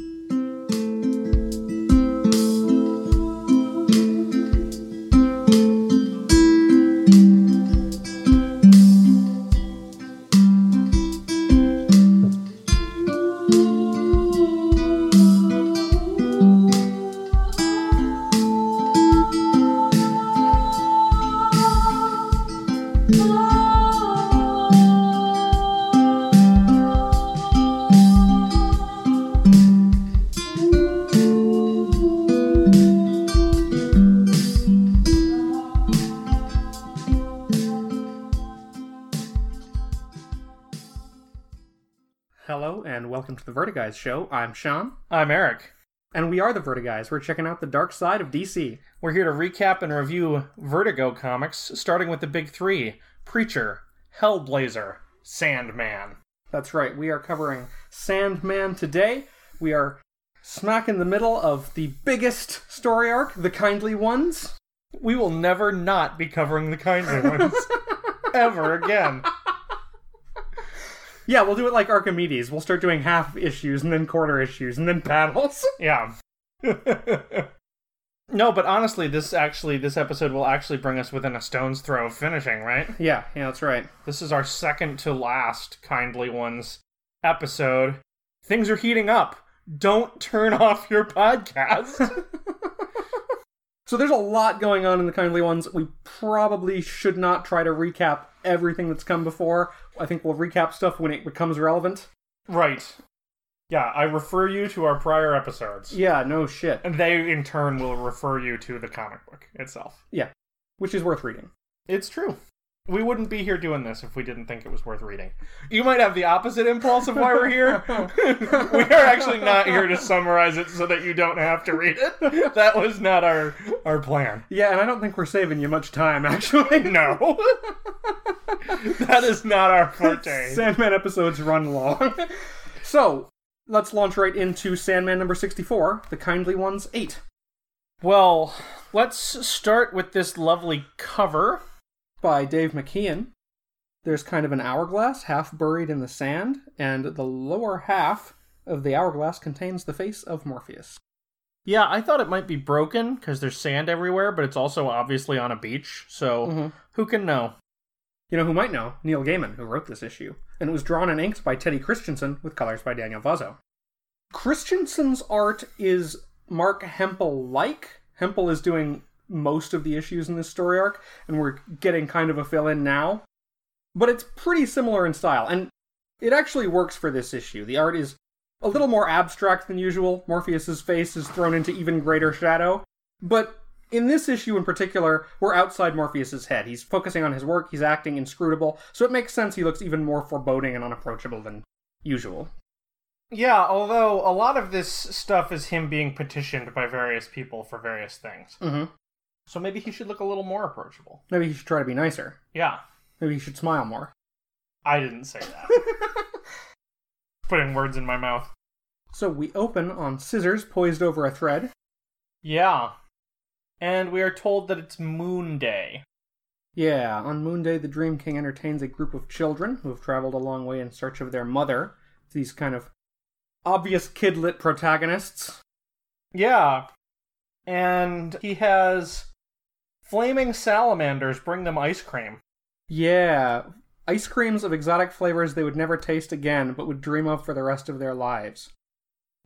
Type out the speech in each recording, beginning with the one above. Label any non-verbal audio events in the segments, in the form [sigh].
Hello and welcome to the Vertiguys show. I'm Sean, I'm Eric. and we are the Vertiguys. We're checking out the dark side of DC. We're here to recap and review Vertigo comics, starting with the big three Preacher, Hellblazer, Sandman. That's right, we are covering Sandman today. We are smack in the middle of the biggest story arc, The Kindly Ones. We will never not be covering the kindly ones [laughs] ever again. Yeah, we'll do it like Archimedes. We'll start doing half issues and then quarter issues and then panels. [laughs] Yeah. no, but honestly, this actually this episode will actually bring us within a stone's throw of finishing, right? yeah, yeah, that's right. This is our second to last kindly ones episode. Things are heating up. Don't turn [laughs] off your podcast. [laughs] So there's a lot going on in the Kindly Ones. We probably should not try to recap everything that's come before. I think we'll recap stuff when it becomes relevant. right. Yeah, I refer you to our prior episodes. Yeah, no shit. And they, in turn, will refer you to the comic book itself. Yeah, which is worth reading. It's true. We wouldn't be here doing this if we didn't think it was worth reading. You might have the opposite impulse of why we're here. [laughs] we are actually not here to summarize it so that you don't have to read it. That was not our our plan. Yeah, and I don't think we're saving you much time, actually. No. that is not our forte. [laughs] Sandman episodes run long. so, let's launch right into Sandman number 64, The Kindly Ones 8, Well, let's start with this lovely cover. By Dave McKean. There's kind of an hourglass half buried in the sand, and the lower half of the hourglass contains the face of Morpheus. Yeah, I thought it might be broken because there's sand everywhere, but it's also obviously on a beach, so Mhm. who can know? You know who might know? Neil Gaiman, who wrote this issue. And it was drawn and inked by Teddy Kristiansen with colors by Daniel Vozzo. Kristiansen's art is Marc Hempel like. Hempel is doing most of the issues in this story arc, and we're getting kind of a fill in now. But it's pretty similar in style, and it actually works for this issue. The art is a little more abstract than usual. Morpheus's face is thrown into even greater shadow. But in this issue in particular, we're outside Morpheus's head. He's focusing on his work, he's acting inscrutable, so it makes sense he looks even more foreboding and unapproachable than usual. Yeah, although a lot of this stuff is him being petitioned by various people for various things. Mm-hmm. So maybe he should look a little more approachable. Maybe he should try to be nicer. Yeah, Maybe he should smile more. I didn't say that. [laughs] Putting words in my mouth. So we open on scissors poised over a thread. Yeah. And we are told that it's Moon Day. Yeah, on Moon Day, the Dream King entertains a group of children who have traveled a long way in search of their mother. These kind of obvious kidlit protagonists. Yeah. And he has flaming salamanders bring them ice cream. Yeah, ice creams of exotic flavors they would never taste again, but would dream of for the rest of their lives.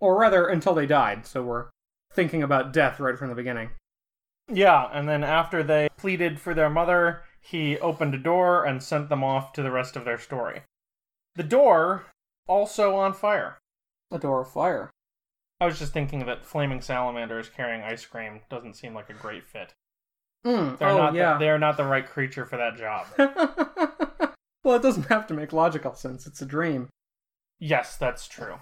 Or rather, until they died, so we're thinking about death right from the beginning. Yeah, and then after they pleaded for their mother, he opened a door and sent them off to the rest of their story. The door also on fire. A door of fire. I was just thinking that flaming salamanders carrying ice cream doesn't seem like a great fit. Mm, They're oh, not yeah. the, they're not the right creature for that job. [laughs] well, it doesn't have to make logical sense. It's a dream. yes, that's true.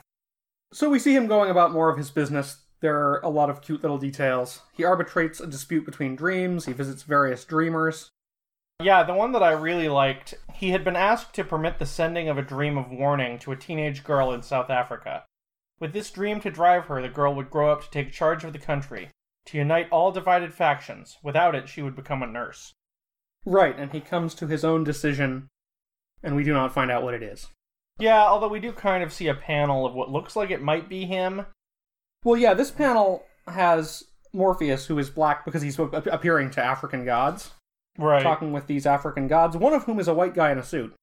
So we see him going about more of his business. There are a lot of cute little details. He arbitrates a dispute between dreams. He visits various dreamers. Yeah, the one that I really liked, he had been asked to permit the sending of a dream of warning to a teenage girl in South Africa. With this dream to drive her, the girl would grow up to take charge of the country, to unite all divided factions. Without it, she would become a nurse. Right, and he comes to his own decision, and we do not find out what it is. Yeah, although we do kind of see a panel of what looks like it might be him, Well, yeah, this panel has Morpheus, who is black because he's appearing to African gods, Right. talking with these African gods, one of whom is a white guy in a suit.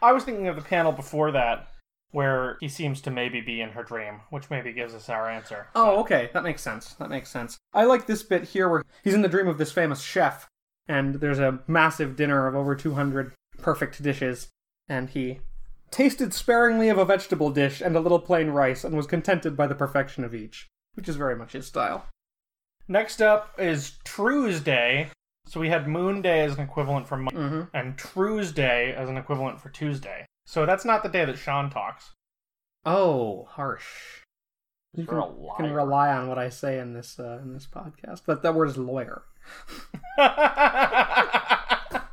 I was thinking of the panel before that, where he seems to maybe be in her dream, which maybe gives us our answer. Oh, okay, that makes sense. That makes sense. I like this bit here where he's in the dream of this famous chef, and there's a massive dinner of over 200 perfect dishes, and he tasted sparingly of a vegetable dish and a little plain rice and was contented by the perfection of each, which is very much his style. Next up is Tuesday. So we had Moon Day as an equivalent for Monday, Mm-hmm. and Tuesday as an equivalent for Tuesday. So that's not the day that Sean talks. Oh, harsh. You can, you can rely on what I say in this uh, in this podcast, but that word is lawyer. [laughs]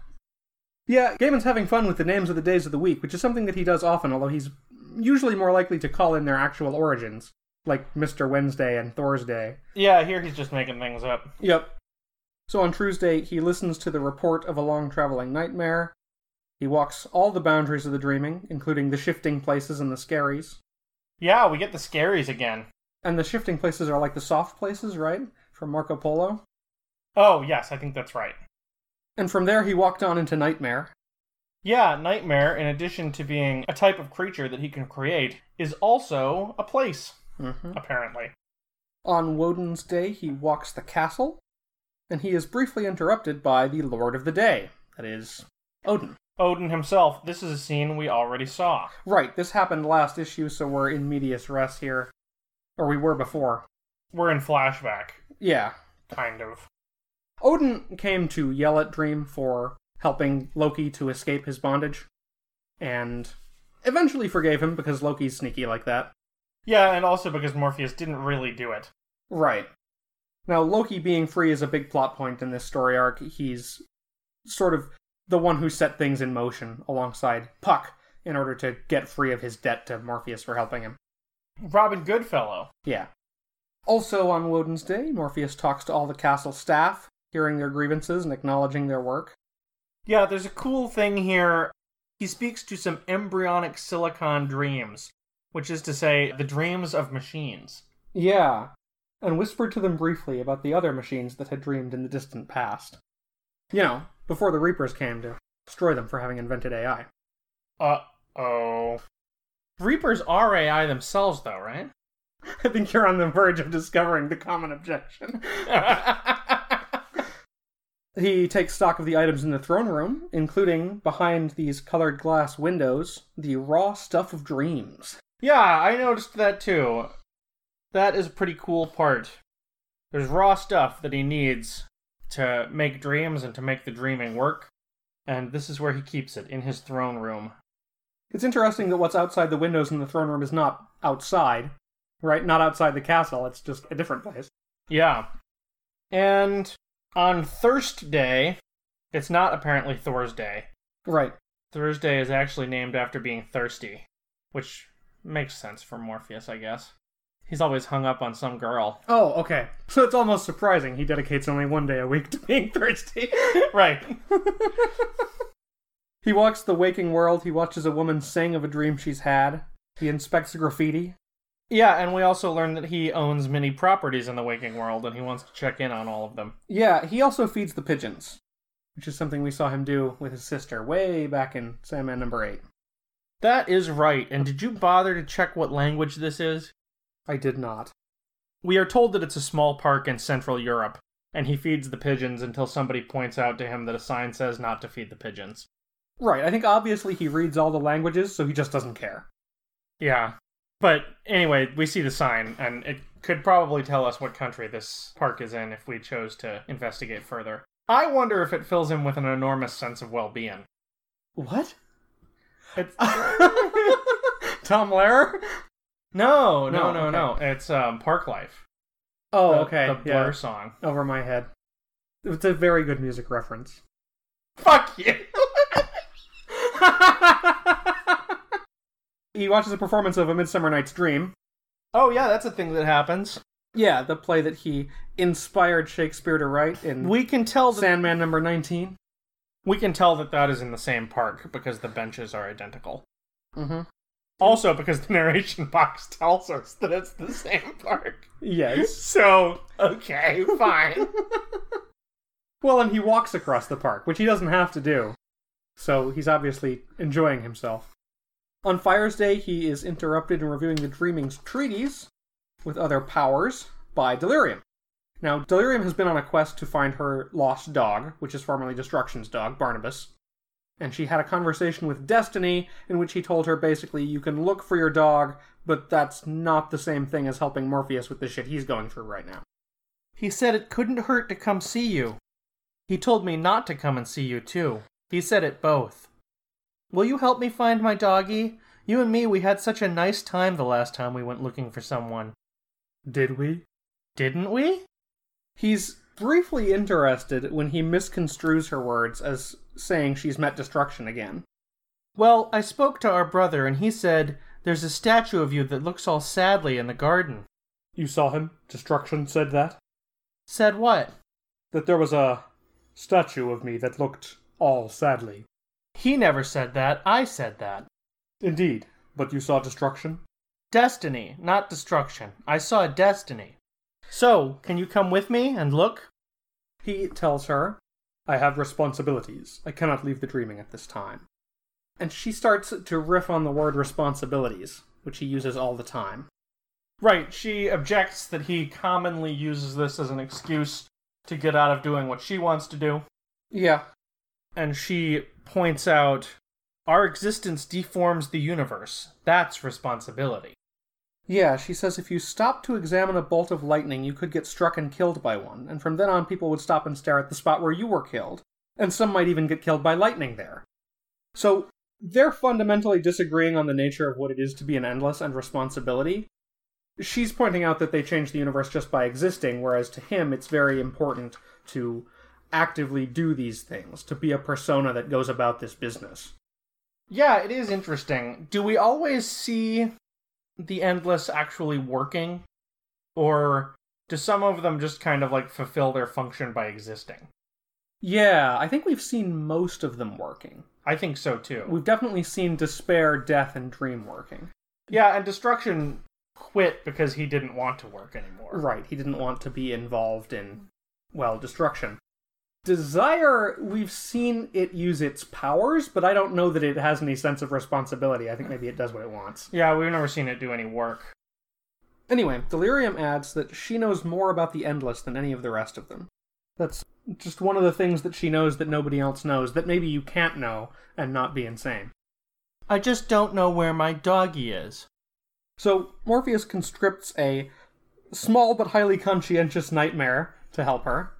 Yeah, Gaiman's having fun with the names of the days of the week, which is something that he does often, although he's usually more likely to call in their actual origins, like Mr. Wednesday and Thursday. yeah, here he's just making things up. Yep. So on Tuesday, he listens to the report of a long traveling nightmare. He walks all the boundaries of the dreaming, including the shifting places and the skerries. Yeah, we get the skerries again. And the shifting places are like the soft places, right? From Marco Polo. Oh, yes, I think that's right. And from there, he walked on into Nightmare. Yeah, Nightmare, in addition to being a type of creature that he can create, is also a place, Mm-hmm. apparently. On Woden's day, he walks the castle, and he is briefly interrupted by the Lord of the Day, that is, Odin. Odin himself, this is a scene we already saw. Right, this happened last issue, so we're in medias res here. Or we were before. We're in flashback, Yeah. kind of. Odin came to yell at Dream for helping Loki to escape his bondage, and eventually forgave him because Loki's sneaky like that. Yeah, and also because Morpheus didn't really do it. Right. Now, Loki being free is a big plot point in this story arc. He's sort of the one who set things in motion alongside Puck in order to get free of his debt to Morpheus for helping him. Robin Goodfellow. Yeah. Also on Woden's Day, Morpheus talks to all the castle staff, hearing their grievances and acknowledging their work. Yeah, there's a cool thing here. He speaks to some embryonic silicon dreams, which is to say, the dreams of machines. Yeah, and whispered to them briefly about the other machines that had dreamed in the distant past. You know, before the Reapers came to destroy them for having invented AI. Uh oh. Reapers are AI themselves, though, right? [laughs] I think you're on the verge of discovering the common objection. [laughs] He takes stock of the items in the throne room, including behind these colored glass windows, the raw stuff of dreams. yeah, I noticed that too. That is a pretty cool part. There's raw stuff that he needs to make dreams and to make the dreaming work. And this is where he keeps it, in his throne room. It's interesting that what's outside the windows in the throne room is not outside, right? Not outside the castle, it's just a different place. Yeah. And on Thursday, it's not apparently Thor's Day. Right. Thursday is actually named after being thirsty, which makes sense for Morpheus, I guess. He's always hung up on some girl. Oh, okay. So it's almost surprising he dedicates only one day a week to being thirsty. [laughs] right. [laughs] he walks the waking world, he watches a woman sing of a dream she's had, he inspects graffiti. Yeah, and we also learn that he owns many properties in the waking world and he wants to check in on all of them. Yeah, he also feeds the pigeons, which is something we saw him do with his sister way back in Sandman number 8. That is right. And did you bother to check what language this is? I did not. We are told that it's a small park in Central Europe, and he feeds the pigeons until somebody points out to him that a sign says not to feed the pigeons. Right, I think obviously he reads all the languages, so he just doesn't care. Yeah. But anyway, we see the sign, and it could probably tell us what country this park is in if we chose to investigate further. I wonder if it fills him with an enormous sense of well being. What? It's... [laughs] Tom Lehrer? No, no, No, no, okay. no. It's um, Parklife. Oh, the, okay. The Blur yeah. song. Over my head. It's a very good music reference. Fuck you! [laughs] he watches a performance of A Midsummer Night's Dream. oh, yeah, that's a thing that happens. Yeah, the play that he inspired Shakespeare to write in We can tell that Sandman number 19. we can tell that that is in the same park because the benches are identical. Mm-hmm. Also, because the narration box tells us that it's the same park. Yes. So, okay, fine. [laughs] Well, and he walks across the park, which he doesn't have to do. So he's obviously enjoying himself. On Fire's Day, he is interrupted in reviewing the Dreaming's treaties with other powers by Delirium. Now, Delirium has been on a quest to find her lost dog, which is formerly Destruction's dog, Barnabas. And she had a conversation with Destiny in which he told her basically, you can look for your dog, but that's not the same thing as helping Morpheus with the shit he's going through right now. He said it couldn't hurt to come see you. He told me not to come and see you, too. He said it both. Will you help me find my doggy? You and me, we had such a nice time the last time we went looking for someone. Did we? Didn't we? He's briefly interested when he misconstrues her words as saying she's met destruction again. Well, I spoke to our brother, and he said there's a statue of you that looks all sadly in the garden. You saw him? Destruction said that? Said what? That there was a statue of me that looked all sadly. He never said that. I said that. Indeed, but you saw destruction? Destiny, not destruction. I saw destiny. So, can you come with me and look? He tells her, I have responsibilities. I cannot leave the dreaming at this time. And she starts to riff on the word responsibilities, which he uses all the time. Right, she objects that he commonly uses this as an excuse to get out of doing what she wants to do. Yeah. And she points out our existence deforms the universe. That's responsibility. Yeah, she says if you stop to examine a bolt of lightning, you could get struck and killed by one, and from then on people would stop and stare at the spot where you were killed, and some might even get killed by lightning there. So, they're fundamentally disagreeing on the nature of what it is to be an endless and responsibility. She's pointing out that they change the universe just by existing, whereas to him it's very important to actively do these things, to be a persona that goes about this business. Yeah, it is interesting. Do we always see the endless actually working? Or do some of them just kind of like fulfill their function by existing? Yeah, I think we've seen most of them working. I think so too. We've definitely seen despair, death, and dream working. Yeah, and destruction quit because he didn't want to work anymore. Right, he didn't want to be involved in, well, destruction. Desire, we've seen it use its powers, but I don't know that it has any sense of responsibility. I think maybe it does what it wants. Yeah, we've never seen it do any work. Anyway, Delirium adds that she knows more about the Endless than any of the rest of them. That's just one of the things that she knows that nobody else knows, that maybe you can't know and not be insane. I just don't know where my doggy is. So, Morpheus conscripts a small but highly conscientious nightmare to help her.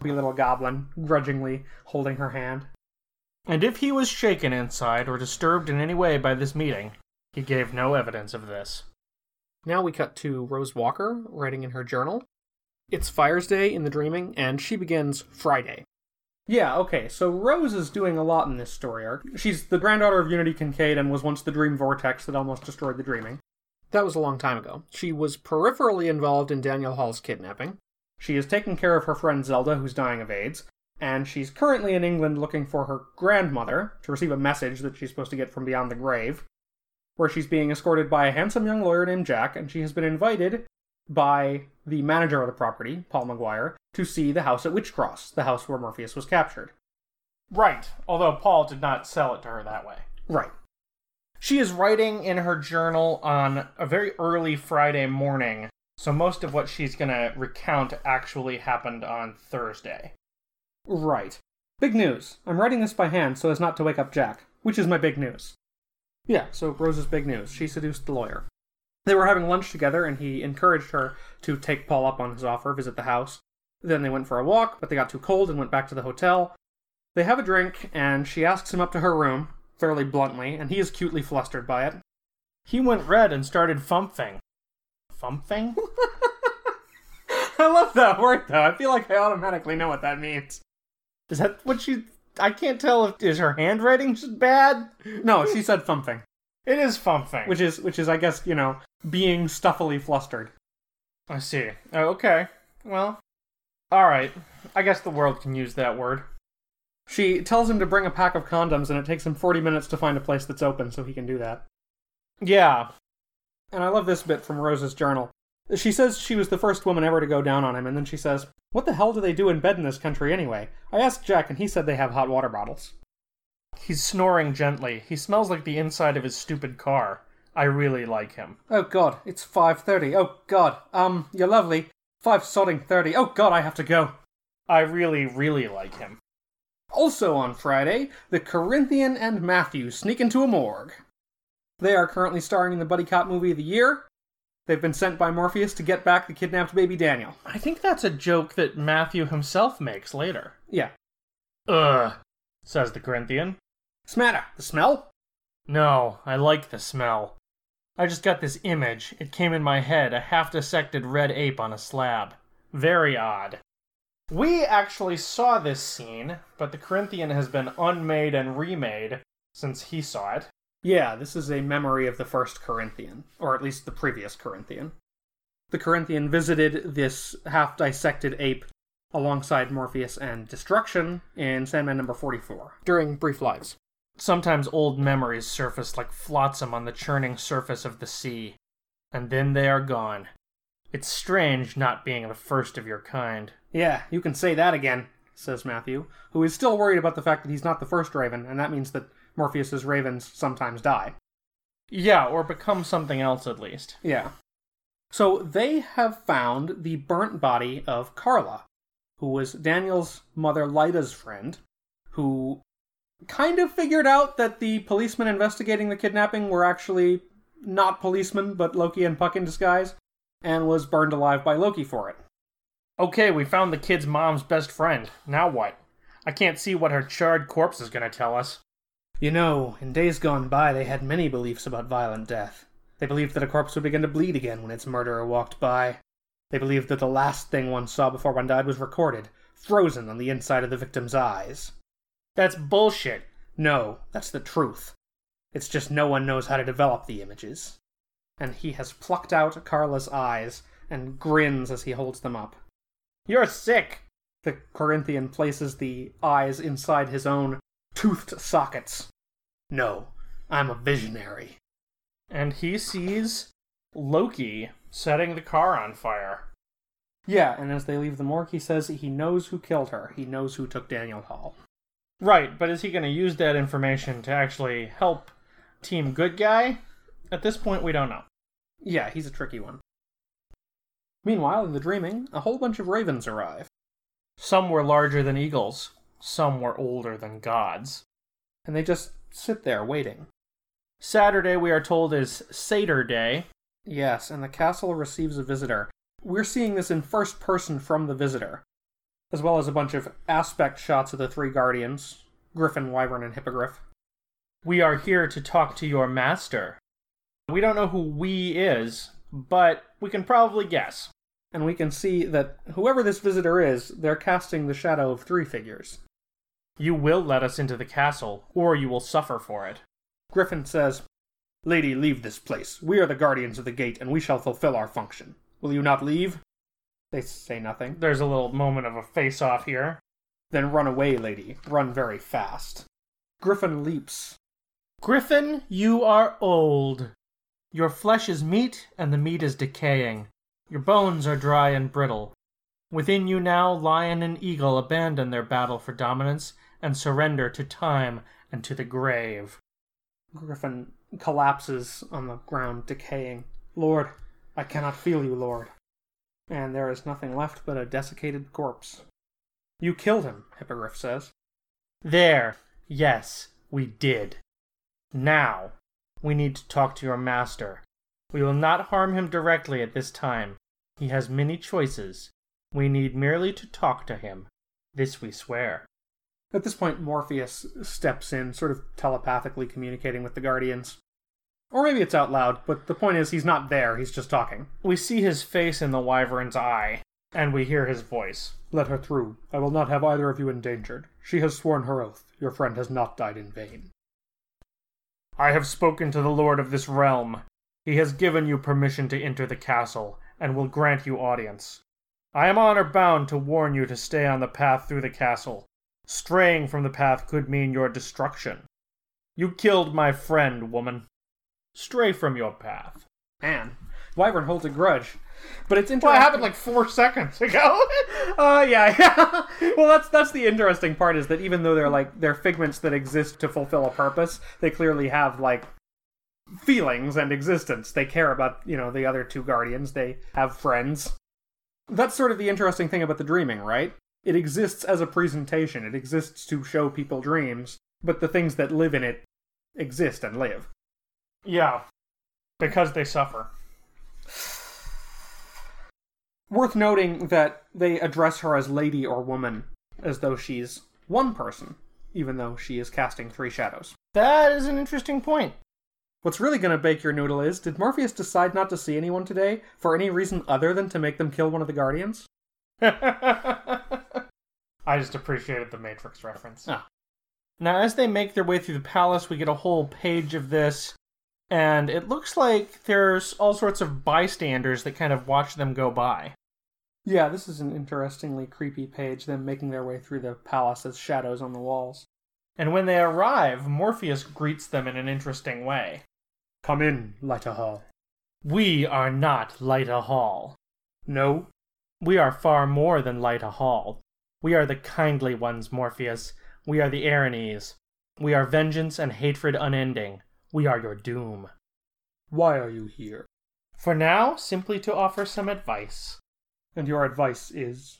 Little goblin, grudgingly holding her hand. And if he was shaken inside or disturbed in any way by this meeting, he gave no evidence of this. Now we cut to Rose Walker writing in her journal. It's Fire's Day in the Dreaming, and she begins Friday. Yeah, okay, so Rose is doing a lot in this story arc. She's the granddaughter of Unity Kincaid and was once the Dream Vortex that almost destroyed the Dreaming. That was a long time ago. She was peripherally involved in Daniel Hall's kidnapping. She is taking care of her friend Zelda, who's dying of AIDS, and she's currently in England looking for her grandmother to receive a message that she's supposed to get from beyond the grave, where she's being escorted by a handsome young lawyer named Jack, and she has been invited by the manager of the property, Paul McGuire, to see the house at Wych Cross, the house where Morpheus was captured. Right, although Paul did not sell it to her that way. Right. She is writing in her journal on a very early Friday morning, so most of what she's going to recount actually happened on Thursday. Right. Big news. I'm writing this by hand so as not to wake up Jack, which is my big news. Yeah, so Rose's big news. She seduced the lawyer. They were having lunch together, and he encouraged her to take Paul up on his offer, visit the house. Then they went for a walk, but they got too cold and went back to the hotel. They have a drink, and she asks him up to her room, fairly bluntly, and he is cutely flustered by it. He went red and started fumphing. Fumphing? [laughs] I love that word, though. I feel like I automatically know what that means. Is that what she. I can't tell if. Is her handwriting bad? No, she said thumping, [laughs] It is fumphing. which is which is I guess you know being stuffily flustered. I see. Oh, okay. Well. Alright. I guess the world can use that word. She tells him to bring a pack of condoms, and it takes him forty minutes to find a place that's open so he can do that. Yeah. And I love this bit from Rose's journal. She says she was the first woman ever to go down on him, and then she says, What the hell do they do in bed in this country anyway? I asked Jack, and he said they have hot water bottles. He's snoring gently. He smells like the inside of his stupid car. I really like him. Oh god, it's 5.30. Oh god, um, you're lovely. 5 sodding 30. Oh god, I have to go. I really, really like him. Also on Friday, the Corinthian and Matthew sneak into a morgue. They are currently starring in the Buddy Cop movie of the year. They've been sent by Morpheus to get back the kidnapped baby Daniel. I think that's a joke that Matthew himself makes later. Yeah. Ugh, says the Corinthian. Smatter, the smell? No, I like the smell. I just got this image. It came in my head a half dissected red ape on a slab. Very odd. We actually saw this scene, but the Corinthian has been unmade and remade since he saw it. Yeah, this is a memory of the first Corinthian, or at least the previous Corinthian. The Corinthian visited this half dissected ape alongside Morpheus and Destruction in Sandman number 44 during Brief Lives. Sometimes old memories surface like flotsam on the churning surface of the sea, and then they are gone. It's strange not being the first of your kind. Yeah, you can say that again, says Matthew, who is still worried about the fact that he's not the first Raven, and that means that Morpheus's ravens sometimes die. Yeah, or become something else at least. Yeah. So they have found the burnt body of Carla, who was Daniel's mother Lyta's friend, who kind of figured out that the policemen investigating the kidnapping were actually not policemen, but Loki and Puck in disguise, and was burned alive by Loki for it. Okay, we found the kid's mom's best friend. Now what? I can't see what her charred corpse is going to tell us. You know, in days gone by, they had many beliefs about violent death. They believed that a corpse would begin to bleed again when its murderer walked by. They believed that the last thing one saw before one died was recorded, frozen on the inside of the victim's eyes. That's bullshit. No, that's the truth. It's just no one knows how to develop the images. And he has plucked out Carla's eyes and grins as he holds them up. You're sick. The Corinthian places the eyes inside his own toothed sockets. No, I'm a visionary. And he sees Loki setting the car on fire. Yeah, and as they leave the morgue, he says he knows who killed her. He knows who took Daniel Hall. Right, but is he going to use that information to actually help Team Good Guy? At this point, we don't know. Yeah, he's a tricky one. Meanwhile, in the dreaming, a whole bunch of ravens arrive. Some were larger than eagles, some were older than gods. And they just sit there waiting. Saturday, we are told, is Seder Day. Yes, and the castle receives a visitor. We're seeing this in first person from the visitor, as well as a bunch of aspect shots of the three guardians Griffin, Wyvern, and Hippogriff. We are here to talk to your master. We don't know who we is, but we can probably guess. And we can see that whoever this visitor is, they're casting the shadow of three figures. You will let us into the castle, or you will suffer for it. Griffin says, Lady, leave this place. We are the guardians of the gate, and we shall fulfill our function. Will you not leave? They say nothing. There's a little moment of a face off here. Then run away, lady. Run very fast. Griffin leaps. Griffin, you are old. Your flesh is meat, and the meat is decaying. Your bones are dry and brittle. Within you now, lion and eagle abandon their battle for dominance and surrender to time and to the grave. Griffin collapses on the ground, decaying. Lord, I cannot feel you, Lord. And there is nothing left but a desiccated corpse. You killed him, Hippogriff says. There, yes, we did. Now, we need to talk to your master. We will not harm him directly at this time. He has many choices. We need merely to talk to him. This we swear. At this point, Morpheus steps in, sort of telepathically communicating with the Guardians. Or maybe it's out loud, but the point is he's not there, he's just talking. We see his face in the wyvern's eye, and we hear his voice. Let her through. I will not have either of you endangered. She has sworn her oath. Your friend has not died in vain. I have spoken to the lord of this realm. He has given you permission to enter the castle, and will grant you audience. I am honor bound to warn you to stay on the path through the castle. Straying from the path could mean your destruction. You killed my friend, woman. stray from your path. Man, Wyvern holds a grudge. But it's Well, interesting. it happened like four seconds ago. [laughs] Uh, yeah, yeah. [laughs] well, that's that's the interesting part is that even though they're like they're figments that exist to fulfill a purpose, they clearly have like feelings and existence. They care about you know the other two guardians. They have friends. That's sort of the interesting thing about the dreaming, right? It exists as a presentation. It exists to show people dreams, but the things that live in it exist and live. yeah, because they suffer. Worth noting that they address her as lady or woman, as though she's one person, even though she is casting three shadows. That is an interesting point. What's really going to bake your noodle is did Morpheus decide not to see anyone today for any reason other than to make them kill one of the Guardians? [laughs] I just appreciated the Matrix reference. Ah. Now, as they make their way through the palace, we get a whole page of this, and it looks like there's all sorts of bystanders that kind of watch them go by. Yeah, this is an interestingly creepy page, them making their way through the palace as shadows on the walls. And when they arrive, Morpheus greets them in an interesting way. Come in, Lyta Hall. We are not Lyta Hall. No? We are far more than Lyta Hall. We are the kindly ones, Morpheus. We are the Erinyes. We are vengeance and hatred unending. We are your doom. Why are you here? For now, simply to offer some advice. And your advice is?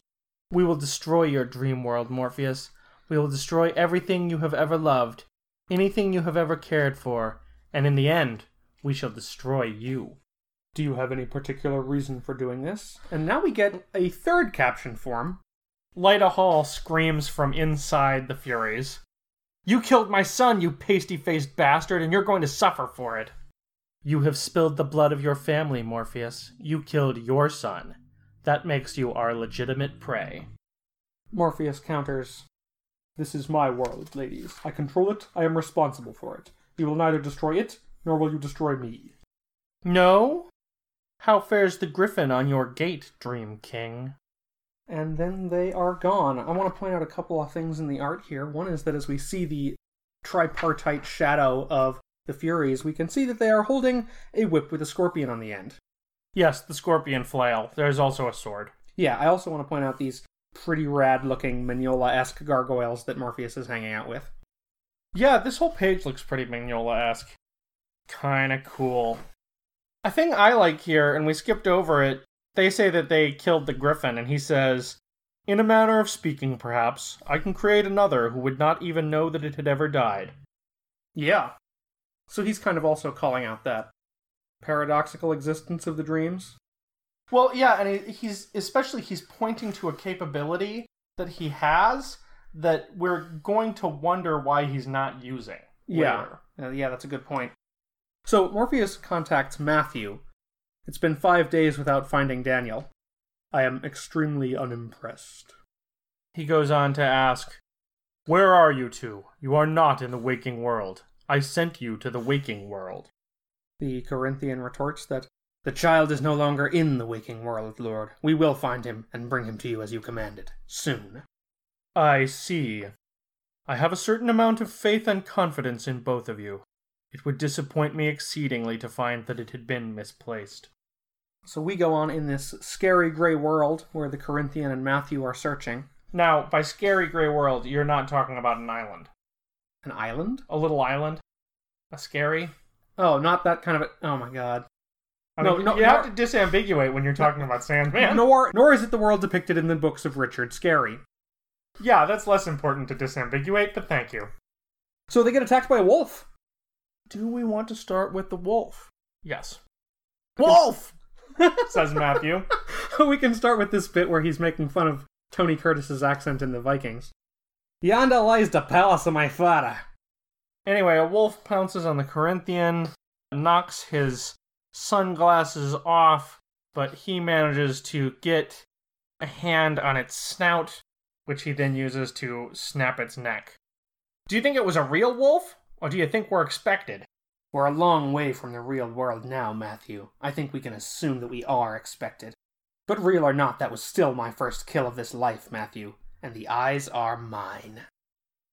We will destroy your dream world, Morpheus. We will destroy everything you have ever loved, anything you have ever cared for, and in the end, we shall destroy you. Do you have any particular reason for doing this? And now we get a third caption form. Lyta Hall screams from inside the Furies. You killed my son, you pasty faced bastard, and you're going to suffer for it. You have spilled the blood of your family, Morpheus. You killed your son. That makes you our legitimate prey. Morpheus counters, This is my world, ladies. I control it, I am responsible for it. You will neither destroy it, nor will you destroy me. No? How fares the griffin on your gate, Dream King? And then they are gone. I want to point out a couple of things in the art here. One is that as we see the tripartite shadow of the Furies, we can see that they are holding a whip with a scorpion on the end. Yes, the scorpion flail. There's also a sword. Yeah, I also want to point out these pretty rad looking Mignola esque gargoyles that Morpheus is hanging out with. Yeah, this whole page looks pretty Mignola esque. Kinda cool. A thing I like here, and we skipped over it, they say that they killed the griffin, and he says, In a manner of speaking, perhaps, I can create another who would not even know that it had ever died. Yeah. So he's kind of also calling out that paradoxical existence of the dreams. Well, yeah, and he's especially he's pointing to a capability that he has that we're going to wonder why he's not using. Yeah. later. Uh, yeah, that's a good point. So Morpheus contacts Matthew. It's been five days without finding Daniel. I am extremely unimpressed. He goes on to ask, Where are you two? You are not in the waking world. I sent you to the waking world. The Corinthian retorts that the child is no longer in the waking world, Lord. We will find him and bring him to you as you commanded. Soon. I see. I have a certain amount of faith and confidence in both of you. It would disappoint me exceedingly to find that it had been misplaced. So we go on in this scary gray world where the Corinthian and Matthew are searching. Now, by scary gray world, you're not talking about an island. An island? A little island? A skerry? Oh, not that kind of a. Oh my god. I No, mean, no, you have to disambiguate when you're talking about Sandman. Nor, nor is it the world depicted in the books of Richard Scarry. Yeah, that's less important to disambiguate, but thank you. So they get attacked by a wolf. Do we want to start with the wolf? Yes. Wolf! [laughs] says Matthew. we can start with this bit where he's making fun of Tony Curtis's accent in the Vikings. Yonder lies the palace of my father. Anyway, a wolf pounces on the Corinthian, knocks his sunglasses off, but he manages to get a hand on its snout, which he then uses to snap its neck. Do you think it was a real wolf, or do you think we're expected? We're a long way from the real world now, Matthew. I think we can assume that we are expected. But real or not, that was still my first kill of this life, Matthew. And the eyes are mine.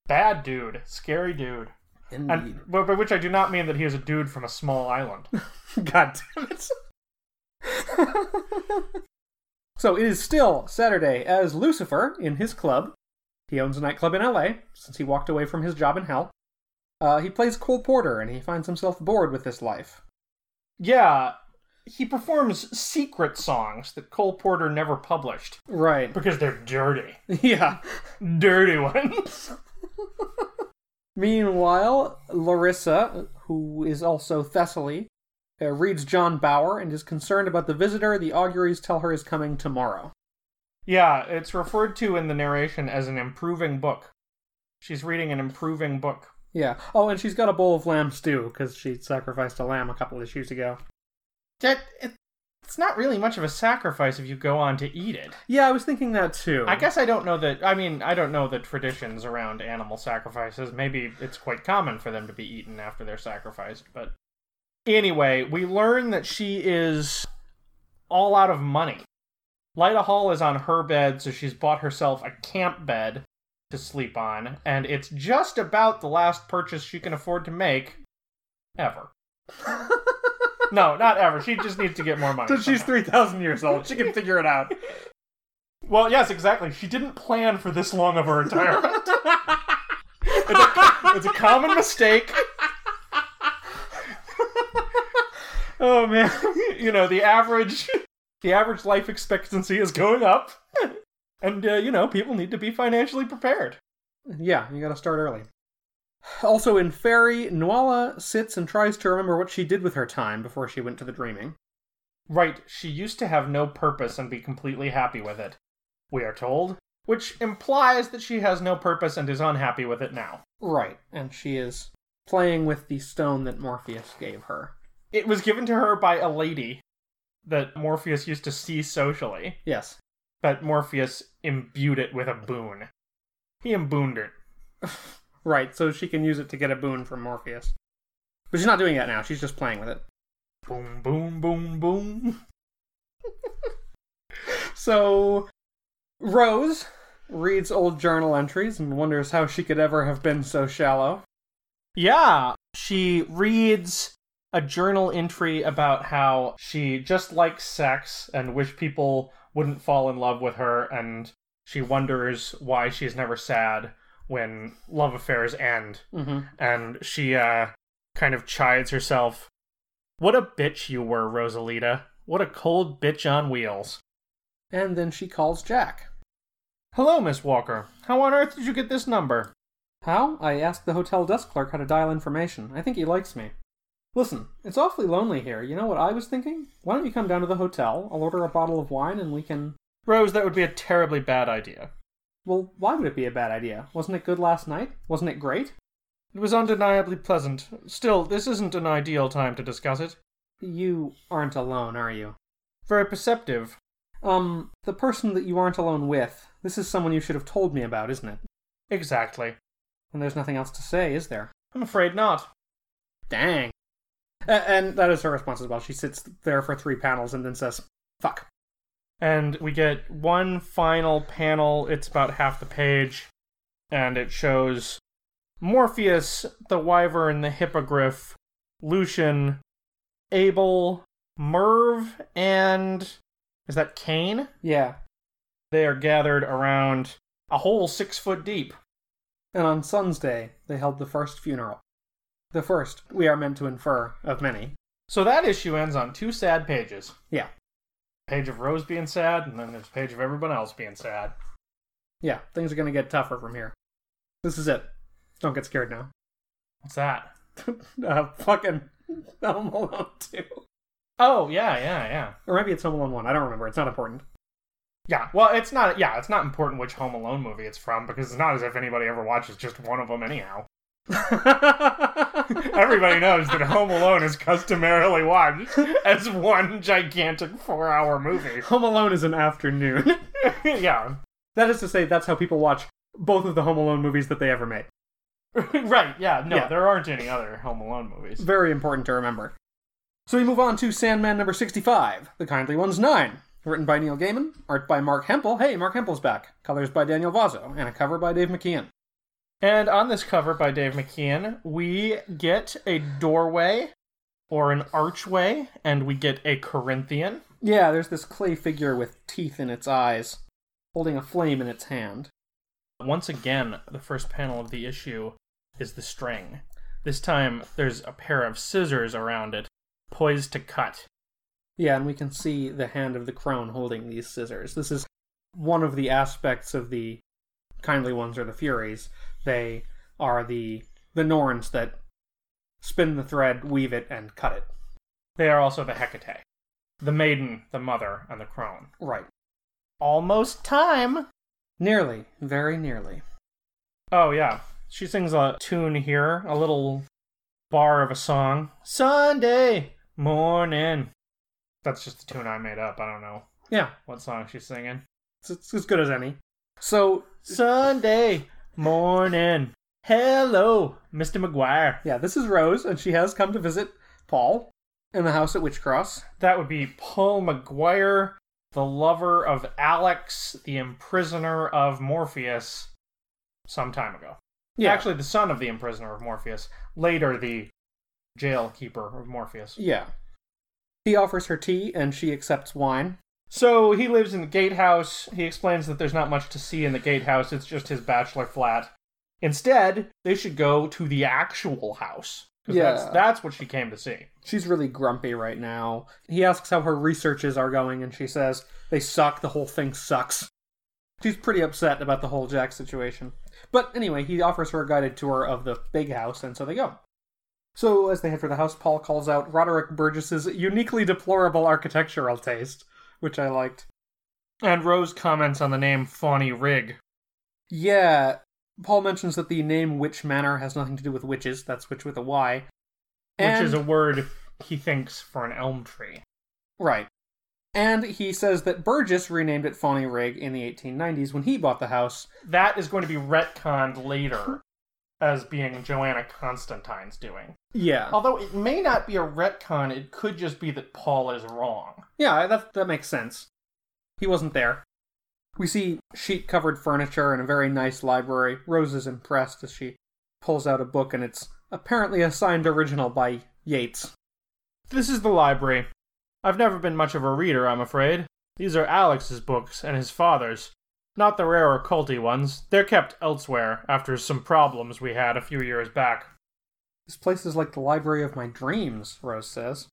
Bad dude, scary dude. Indeed. And, but by which I do not mean that he is a dude from a small island. [laughs] God damn it. [laughs] so it is still Saturday as Lucifer in his club. He owns a nightclub in LA since he walked away from his job in hell. Uh, he plays Cole Porter and he finds himself bored with this life. Yeah, he performs secret songs that Cole Porter never published Right. because they're dirty. [laughs] Yeah. Dirty ones. [laughs] Meanwhile, Larissa, who is also Thessaly, uh, reads John Bauer and is concerned about the visitor the auguries tell her is coming tomorrow. Yeah, it's referred to in the narration as an improving book. She's reading an improving book. Yeah. Oh, and she's got a bowl of lamb stew because she sacrificed a lamb a couple of issues ago. That it, it's not really much of a sacrifice if you go on to eat it. Yeah, I was thinking that too. I guess I don't know that. I mean, I don't know the traditions around animal sacrifices. Maybe it's quite common for them to be eaten after they're sacrificed. But anyway, we learn that she is all out of money. Lyta Hall is on her bed, so she's bought herself a camp bed to sleep on, and it's just about the last purchase she can afford to make ever. [laughs] no, not ever. She just needs to get more money. So she's 3,000 years old. She can figure it out. [laughs] Well, yes, exactly. She didn't plan for this long of a retirement. [laughs] it's, a, it's a common mistake. oh, man. You know, the average the average life expectancy is going up, and uh, you know, people need to be financially prepared. Yeah, you gotta start early. Also in Fairy, Nuala sits and tries to remember what she did with her time before she went to the dreaming. Right, she used to have no purpose and be completely happy with it. We are told, which implies that she has no purpose and is unhappy with it now. Right, and she is playing with the stone that Morpheus gave her. It was given to her by a lady that Morpheus used to see socially. Yes. But Morpheus imbued it with a boon. He imbooned it. [laughs] Right, so she can use it to get a boon from Morpheus. But she's not doing that now, she's just playing with it. Boom, boom, boom, boom. [laughs] So, Rose reads old journal entries and wonders how she could ever have been so shallow. Yeah, she reads a journal entry about how she just likes sex and wish people wouldn't fall in love with her, and she wonders why she's never sad when love affairs end. Mm-hmm. And she uh, kind of chides herself. What a bitch you were, Rosalita. What a cold bitch on wheels. And then she calls Jack. Hello, Miss Walker. How on earth did you get this number? How? I asked the hotel desk clerk how to dial information. I think he likes me. Listen, it's awfully lonely here. You know what I was thinking? Why don't you come down to the hotel? I'll order a bottle of wine and we can. Rose, that would be a terribly bad idea. Well, why would it be a bad idea? Wasn't it good last night? Wasn't it great? It was undeniably pleasant. Still, this isn't an ideal time to discuss it. You aren't alone, are you? Very perceptive. Um, the person that you aren't alone with, this is someone you should have told me about, isn't it? Exactly. And there's nothing else to say, is there? I'm afraid not. Dang. And that is her response as well. She sits there for three panels and then says, fuck. And we get one final panel. It's about half the page. And it shows Morpheus, the Wyvern, the Hippogriff, Lucian, Abel, Merv, and. Is that Cain? Yeah. They are gathered around a hole six foot deep. And on Sun's Day, they held the first funeral. The first, we are meant to infer, of many. So that issue ends on two sad pages. Yeah. Page of Rose being sad, and then there's a page of everyone else being sad. Yeah, things are gonna get tougher from here. This is it. Don't get scared now. What's that? [laughs] uh, fucking Home Alone 2. Oh, yeah, yeah, yeah. Or maybe it's Home Alone 1. I don't remember. It's not important. Yeah, well, it's not. Yeah, it's not important which Home Alone movie it's from because it's not as if anybody ever watches just one of them anyhow. [laughs] Everybody knows that Home Alone is customarily watched as one gigantic four-hour movie. Home Alone is an afternoon. [laughs] yeah, that is to say, that's how people watch both of the Home Alone movies that they ever made. [laughs] right. Yeah, no, Yeah. there aren't any other Home Alone movies. Very important to remember. So we move on to Sandman number 65, The Kindly One's 9. Written by Neil Gaiman, art by Marc Hempel. Hey, Marc Hempel's back. Colors by Daniel Vozzo, and a cover by Dave McKean. And on this cover by Dave McKean, we get a doorway or an archway, and we get a Corinthian. Yeah, there's this clay figure with teeth in its eyes, holding a flame in its hand. Once again, the first panel of the issue is the string. This time, there's a pair of scissors around it, poised to cut. Yeah, and we can see the hand of the crone holding these scissors. This is one of the aspects of the kindly ones are the furies. They are the the Norns that spin the thread, weave it, and cut it. They are also the Hecate, the maiden, the mother, and the crone. Right. Almost time! Nearly. Very nearly. Oh, yeah. She sings a tune here, a little bar of a song. Sunday morning. That's just a tune I made up. I don't know Yeah, what song she's singing. it's, it's as good as any. So, Sunday morning. Hello, Mr. McGuire. yeah, this is Rose, and she has come to visit Paul in the house at Wych Cross. That would be Paul McGuire, the lover of Alex, the imprisoner of Morpheus, some time ago. Yeah, Actually, the son of the imprisoner of Morpheus, later the jail keeper of Morpheus. Yeah. He offers her tea, and she accepts wine. So he lives in the gatehouse. He explains that there's not much to see in the gatehouse, it's just his bachelor flat. Instead, they should go to the actual house. 'Cause That's, Yeah. that's what she came to see. She's really grumpy right now. He asks how her researches are going, and she says they suck. The whole thing sucks. She's pretty upset about the whole Jack situation. But anyway, he offers her a guided tour of the big house, and so they go. So as they head for the house, Paul calls out Roderick Burgess's uniquely deplorable architectural taste, which I liked. And Rose comments on the name Fawney Rig. Yeah, Paul mentions that the name Witch Manor has nothing to do with witches. That's witch with a Y. which is a word he thinks for an elm tree. Right. And he says that Burgess renamed it Fawney Rig in the 1890s when he bought the house. That is going to be retconned later as being Joanna Constantine's doing. Yeah. Although it may not be a retcon, it could just be that Paul is wrong. Yeah, that, that makes sense. He wasn't there. We see sheet covered furniture and a very nice library. Rose is impressed as she pulls out a book, and it's apparently a signed original by Yeats. This is the library. I've never been much of a reader, I'm afraid. These are Alex's books and his father's. Not the rare occulty ones. They're kept elsewhere after some problems we had a few years back. This place is like the library of my dreams, Rose says.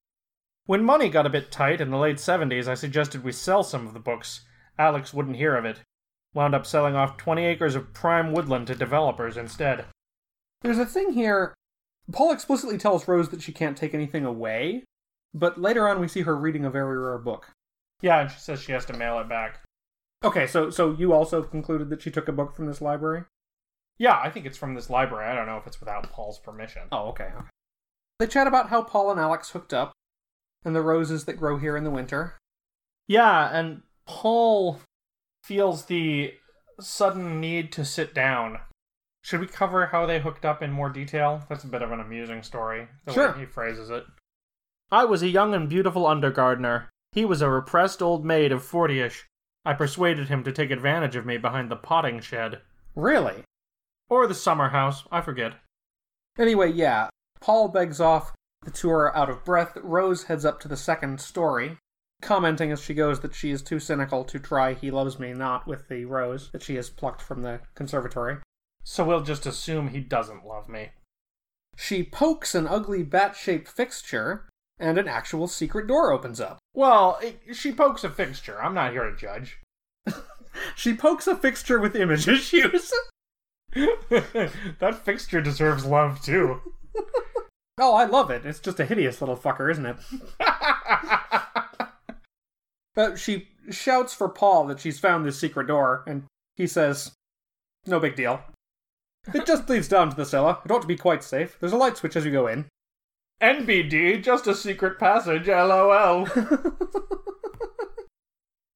When money got a bit tight in the late 70s, I suggested we sell some of the books. Alex wouldn't hear of it. Wound up selling off 20 acres of prime woodland to developers instead. There's a thing here. Paul explicitly tells Rose that she can't take anything away, but later on we see her reading a very rare book. Yeah, and she says she has to mail it back. Okay, so so you also concluded that she took a book from this library? Yeah, I think it's from this library. I don't know if it's without Paul's permission. Oh, okay. okay. They chat about how Paul and Alex hooked up, and the roses that grow here in the winter. Yeah, and Paul feels the sudden need to sit down. Should we cover how they hooked up in more detail? That's a bit of an amusing story, the Sure. way he phrases it. I was a young and beautiful undergardener. He was a repressed old maid of fortyish. I persuaded him to take advantage of me behind the potting shed. Really? Or the summer house, I forget. Anyway, yeah. Paul begs off the two are out of breath. Rose heads up to the second story, commenting as she goes that she is too cynical to try He Loves Me Not with the rose that she has plucked from the conservatory. So we'll just assume he doesn't love me. She pokes an ugly bat shaped fixture, and an actual secret door opens up. Well, it, she pokes a fixture. I'm not here to judge. [laughs] She pokes a fixture with image [laughs] issues. [laughs] that fixture deserves love too. oh, I love it. It's just a hideous little fucker, isn't it? But she shouts for Paul that she's found this secret door, and he says, No big deal. It just leads down to the cellar. It ought to be quite safe. There's a light switch as you go in. NBD, just a secret passage, lol. [laughs]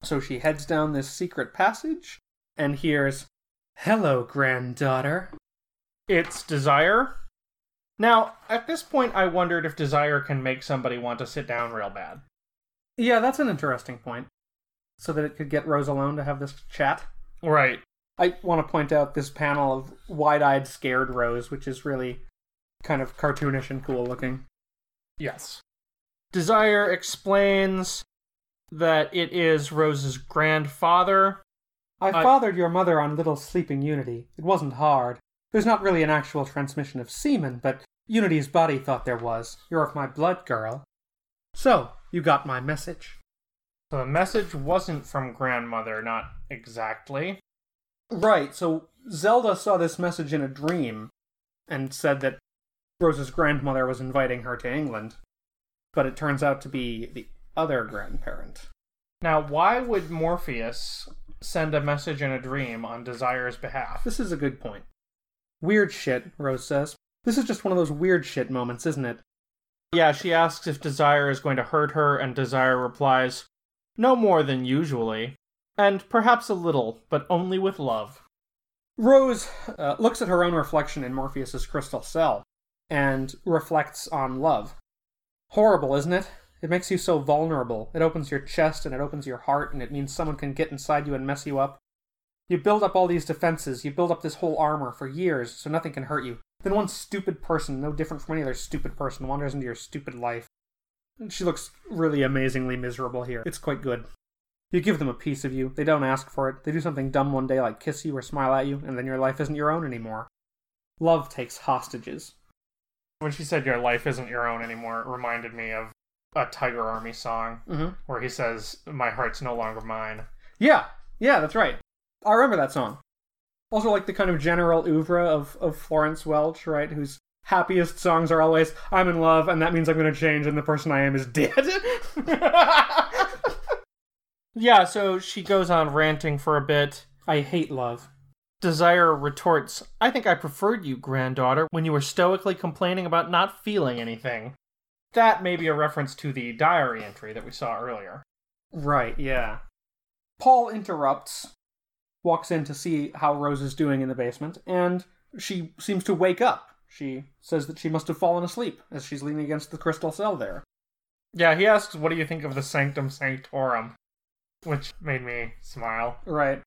So she heads down this secret passage and hears, Hello, granddaughter. it's Desire. Now, at this point, I wondered if Desire can make somebody want to sit down real bad. Yeah, that's an interesting point. So that it could get Rose alone to have this chat. Right. I want to point out this panel of wide eyed, scared Rose, which is really kind of cartoonish and cool looking. Yes. Desire explains that it is Rose's grandfather. I I- fathered your mother on little sleeping Unity. It wasn't hard. There's not really an actual transmission of semen, but Unity's body thought there was. You're of my blood, girl. So, you got my message. So the message wasn't from grandmother, not exactly. Right, so Zelda saw this message in a dream and said that Rose's grandmother was inviting her to England. But it turns out to be the other grandparent. Now, why would Morpheus send a message in a dream on Desire's behalf? This is a good point. Weird shit, Rose says. This is just one of those weird shit moments, isn't it? Yeah, she asks if Desire is going to hurt her, and Desire replies, No more than usually. And perhaps a little, but only with love. Rose uh, looks at her own reflection in Morpheus's crystal cell and reflects on love. Horrible, isn't it? It makes you so vulnerable. It opens your chest and it opens your heart, and it means someone can get inside you and mess you up. You build up all these defenses, you build up this whole armor for years so nothing can hurt you. Then one stupid person, no different from any other stupid person, wanders into your stupid life. And she looks really amazingly miserable here. It's quite good. You give them a piece of you, they don't ask for it, they do something dumb one day like kiss you or smile at you, and then your life isn't your own anymore. Love takes hostages. When she said your life isn't your own anymore, it reminded me of a Tiger Army song Mm-hmm. where he says, My heart's no longer mine. Yeah, yeah, that's right. I remember that song. Also, like the kind of general oeuvre of, of Florence Welch, right? Whose happiest songs are always, I'm in love, and that means I'm going to change, and the person I am is dead. [laughs] [laughs] yeah, so she goes on ranting for a bit. I hate love. Desire retorts, I think I preferred you, granddaughter, when you were stoically complaining about not feeling anything. That may be a reference to the diary entry that we saw earlier. Right, yeah. Paul interrupts, walks in to see how Rose is doing in the basement, and she seems to wake up. She says that she must have fallen asleep as she's leaning against the crystal cell there. Yeah, he asks, What do you think of the Sanctum Sanctorum? Which made me smile. Right.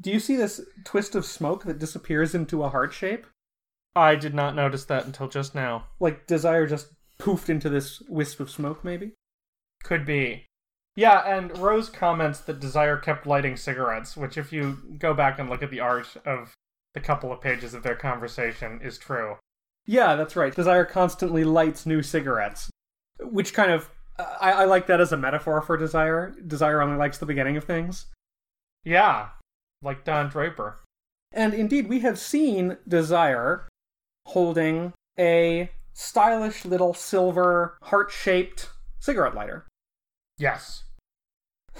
Do you see this twist of smoke that disappears into a heart shape? I did not notice that until just now. Like Desire just poofed into this wisp of smoke, maybe? Could be. Yeah, and Rose comments that Desire kept lighting cigarettes, which, if you go back and look at the art of the couple of pages of their conversation, is true. Yeah, that's right. Desire constantly lights new cigarettes. Which kind of. I, I like that as a metaphor for Desire. Desire only likes the beginning of things. Yeah, like Don Draper. And indeed, we have seen Desire holding a stylish little silver heart shaped cigarette lighter. Yes.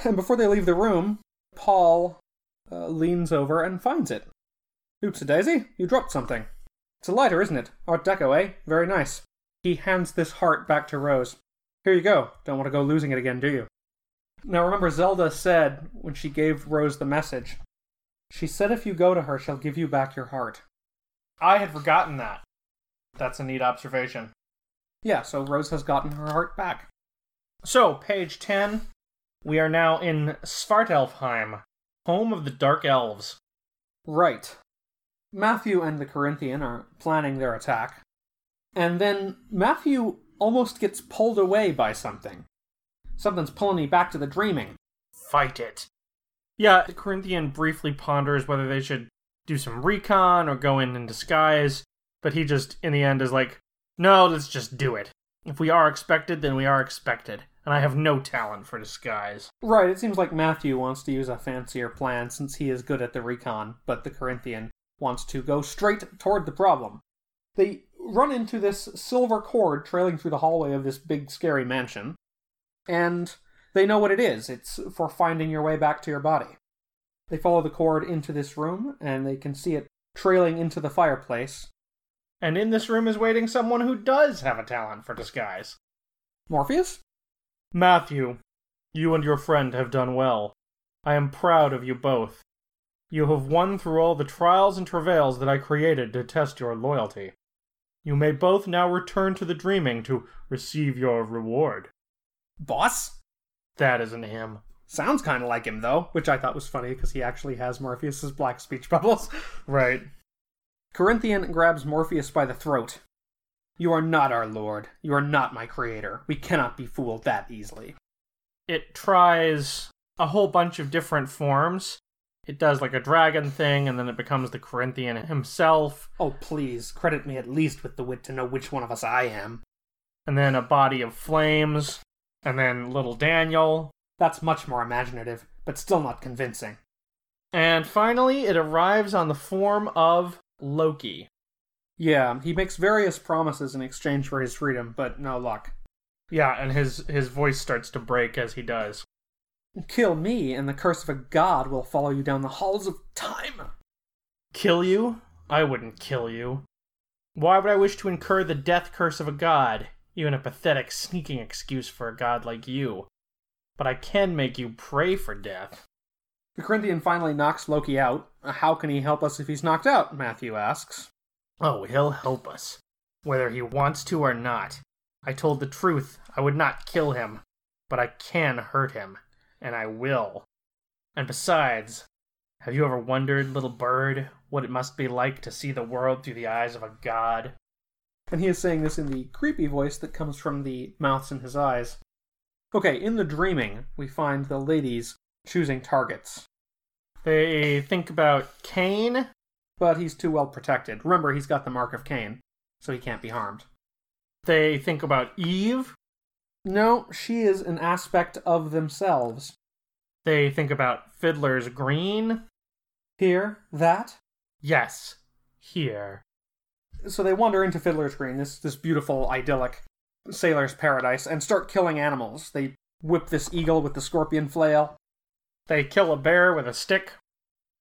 And before they leave the room, Paul uh, leans over and finds it. Oops, a daisy, you dropped something. It's a lighter, isn't it? Art Deco, eh? Very nice. He hands this heart back to Rose. Here you go. Don't want to go losing it again, do you? Now remember, Zelda said when she gave Rose the message, she said if you go to her, she'll give you back your heart. I had forgotten that. That's a neat observation. Yeah, so Rose has gotten her heart back. So, page 10. We are now in Svartalfheim, home of the Dark Elves. Right. Matthew and the Corinthian are planning their attack. And then Matthew almost gets pulled away by something. Something's pulling me back to the dreaming. Fight it. Yeah, the Corinthian briefly ponders whether they should do some recon or go in in disguise, but he just, in the end, is like, no, let's just do it. If we are expected, then we are expected, and I have no talent for disguise. Right, it seems like Matthew wants to use a fancier plan since he is good at the recon, but the Corinthian wants to go straight toward the problem. They run into this silver cord trailing through the hallway of this big scary mansion, and they know what it is. It's for finding your way back to your body. They follow the cord into this room, and they can see it trailing into the fireplace. And in this room is waiting someone who does have a talent for disguise. Morpheus? Matthew, you and your friend have done well. I am proud of you both. You have won through all the trials and travails that I created to test your loyalty. You may both now return to the dreaming to receive your reward. Boss? That isn't him. Sounds kind of like him, though, which I thought was funny because he actually has Morpheus's black speech [laughs] bubbles. Right. Corinthian grabs Morpheus by the throat. You are not our lord. You are not my creator. We cannot be fooled that easily. It tries a whole bunch of different forms. It does like a dragon thing, and then it becomes the Corinthian himself, Oh, please, credit me at least with the wit to know which one of us I am. and then a body of flames, and then little Daniel. That's much more imaginative, but still not convincing. And finally, it arrives on the form of Loki. Yeah, he makes various promises in exchange for his freedom, but no luck. Yeah, and his his voice starts to break as he does. Kill me, and the curse of a god will follow you down the halls of time. Kill you? I wouldn't kill you. Why would I wish to incur the death curse of a god? Even a pathetic, sneaking excuse for a god like you. But I can make you pray for death. The Corinthian finally knocks Loki out. Uh, how can he help us if he's knocked out? Matthew asks. Oh, he'll help us. Whether he wants to or not. I told the truth. I would not kill him. But I can hurt him. And I will. And besides, have you ever wondered, little bird, what it must be like to see the world through the eyes of a god? And he is saying this in the creepy voice that comes from the mouths in his eyes. Okay, in the dreaming, we find the ladies choosing targets. They think about Cain. But he's too well protected. Remember, he's got the mark of Cain, so he can't be harmed. They think about Eve. No, she is an aspect of themselves. They think about Fiddler's Green. Here, that. Yes, here. So they wander into Fiddler's Green, this this beautiful, idyllic sailor's paradise, and start killing animals. They whip this eagle with the scorpion flail. They kill a bear with a stick.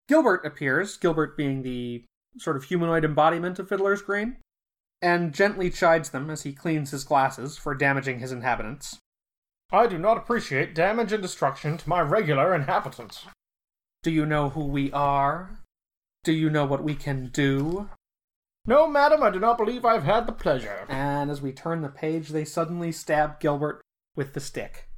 Gilbert appears, Gilbert being the sort of humanoid embodiment of Fiddler's Green, and gently chides them as he cleans his glasses for damaging his inhabitants. I do not appreciate damage and destruction to my regular inhabitants. Do you know who we are? Do you know what we can do? No, madam, I do not believe I've had the pleasure. And as we turn the page, they suddenly stab Gilbert with the stick.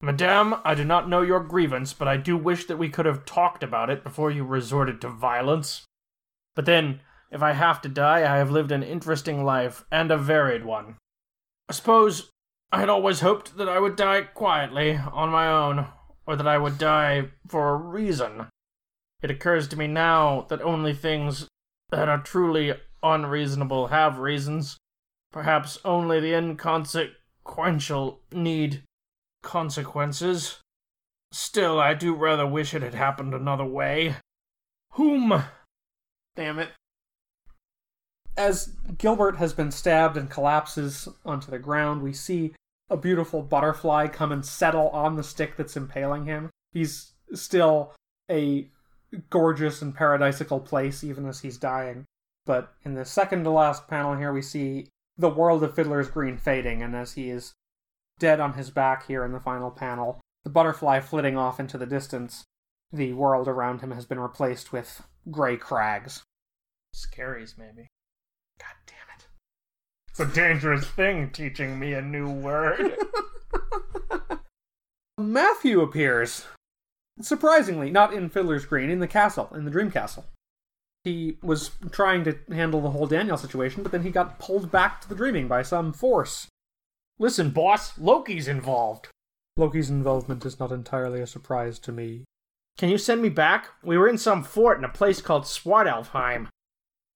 Madame, I do not know your grievance, but I do wish that we could have talked about it before you resorted to violence. But then, if I have to die, I have lived an interesting life, and a varied one. I suppose I had always hoped that I would die quietly, on my own, or that I would die for a reason. It occurs to me now that only things that are truly unreasonable have reasons. Perhaps only the inconsequential need consequences. Still, I do rather wish it had happened another way. Whom? Damn it. As Gilbert has been stabbed and collapses onto the ground, we see a beautiful butterfly come and settle on the stick that's impaling him. He's still a gorgeous and paradisical place, even as he's dying. But in the second to last panel here, we see the world of Fiddler's Green fading, and as he is dead on his back here in the final panel, the butterfly flitting off into the distance, the world around him has been replaced with gray crags. Skerries, maybe. God damn it. It's a dangerous thing teaching me a new word. [laughs] Matthew appears. Surprisingly, not in Fiddler's Green, in the castle, in the Dream Castle. He was trying to handle the whole Daniel situation, but then he got pulled back to the dreaming by some force. Listen, boss, Loki's involved. Loki's involvement is not entirely a surprise to me. Can you send me back? We were in some fort in a place called Svartalfheim.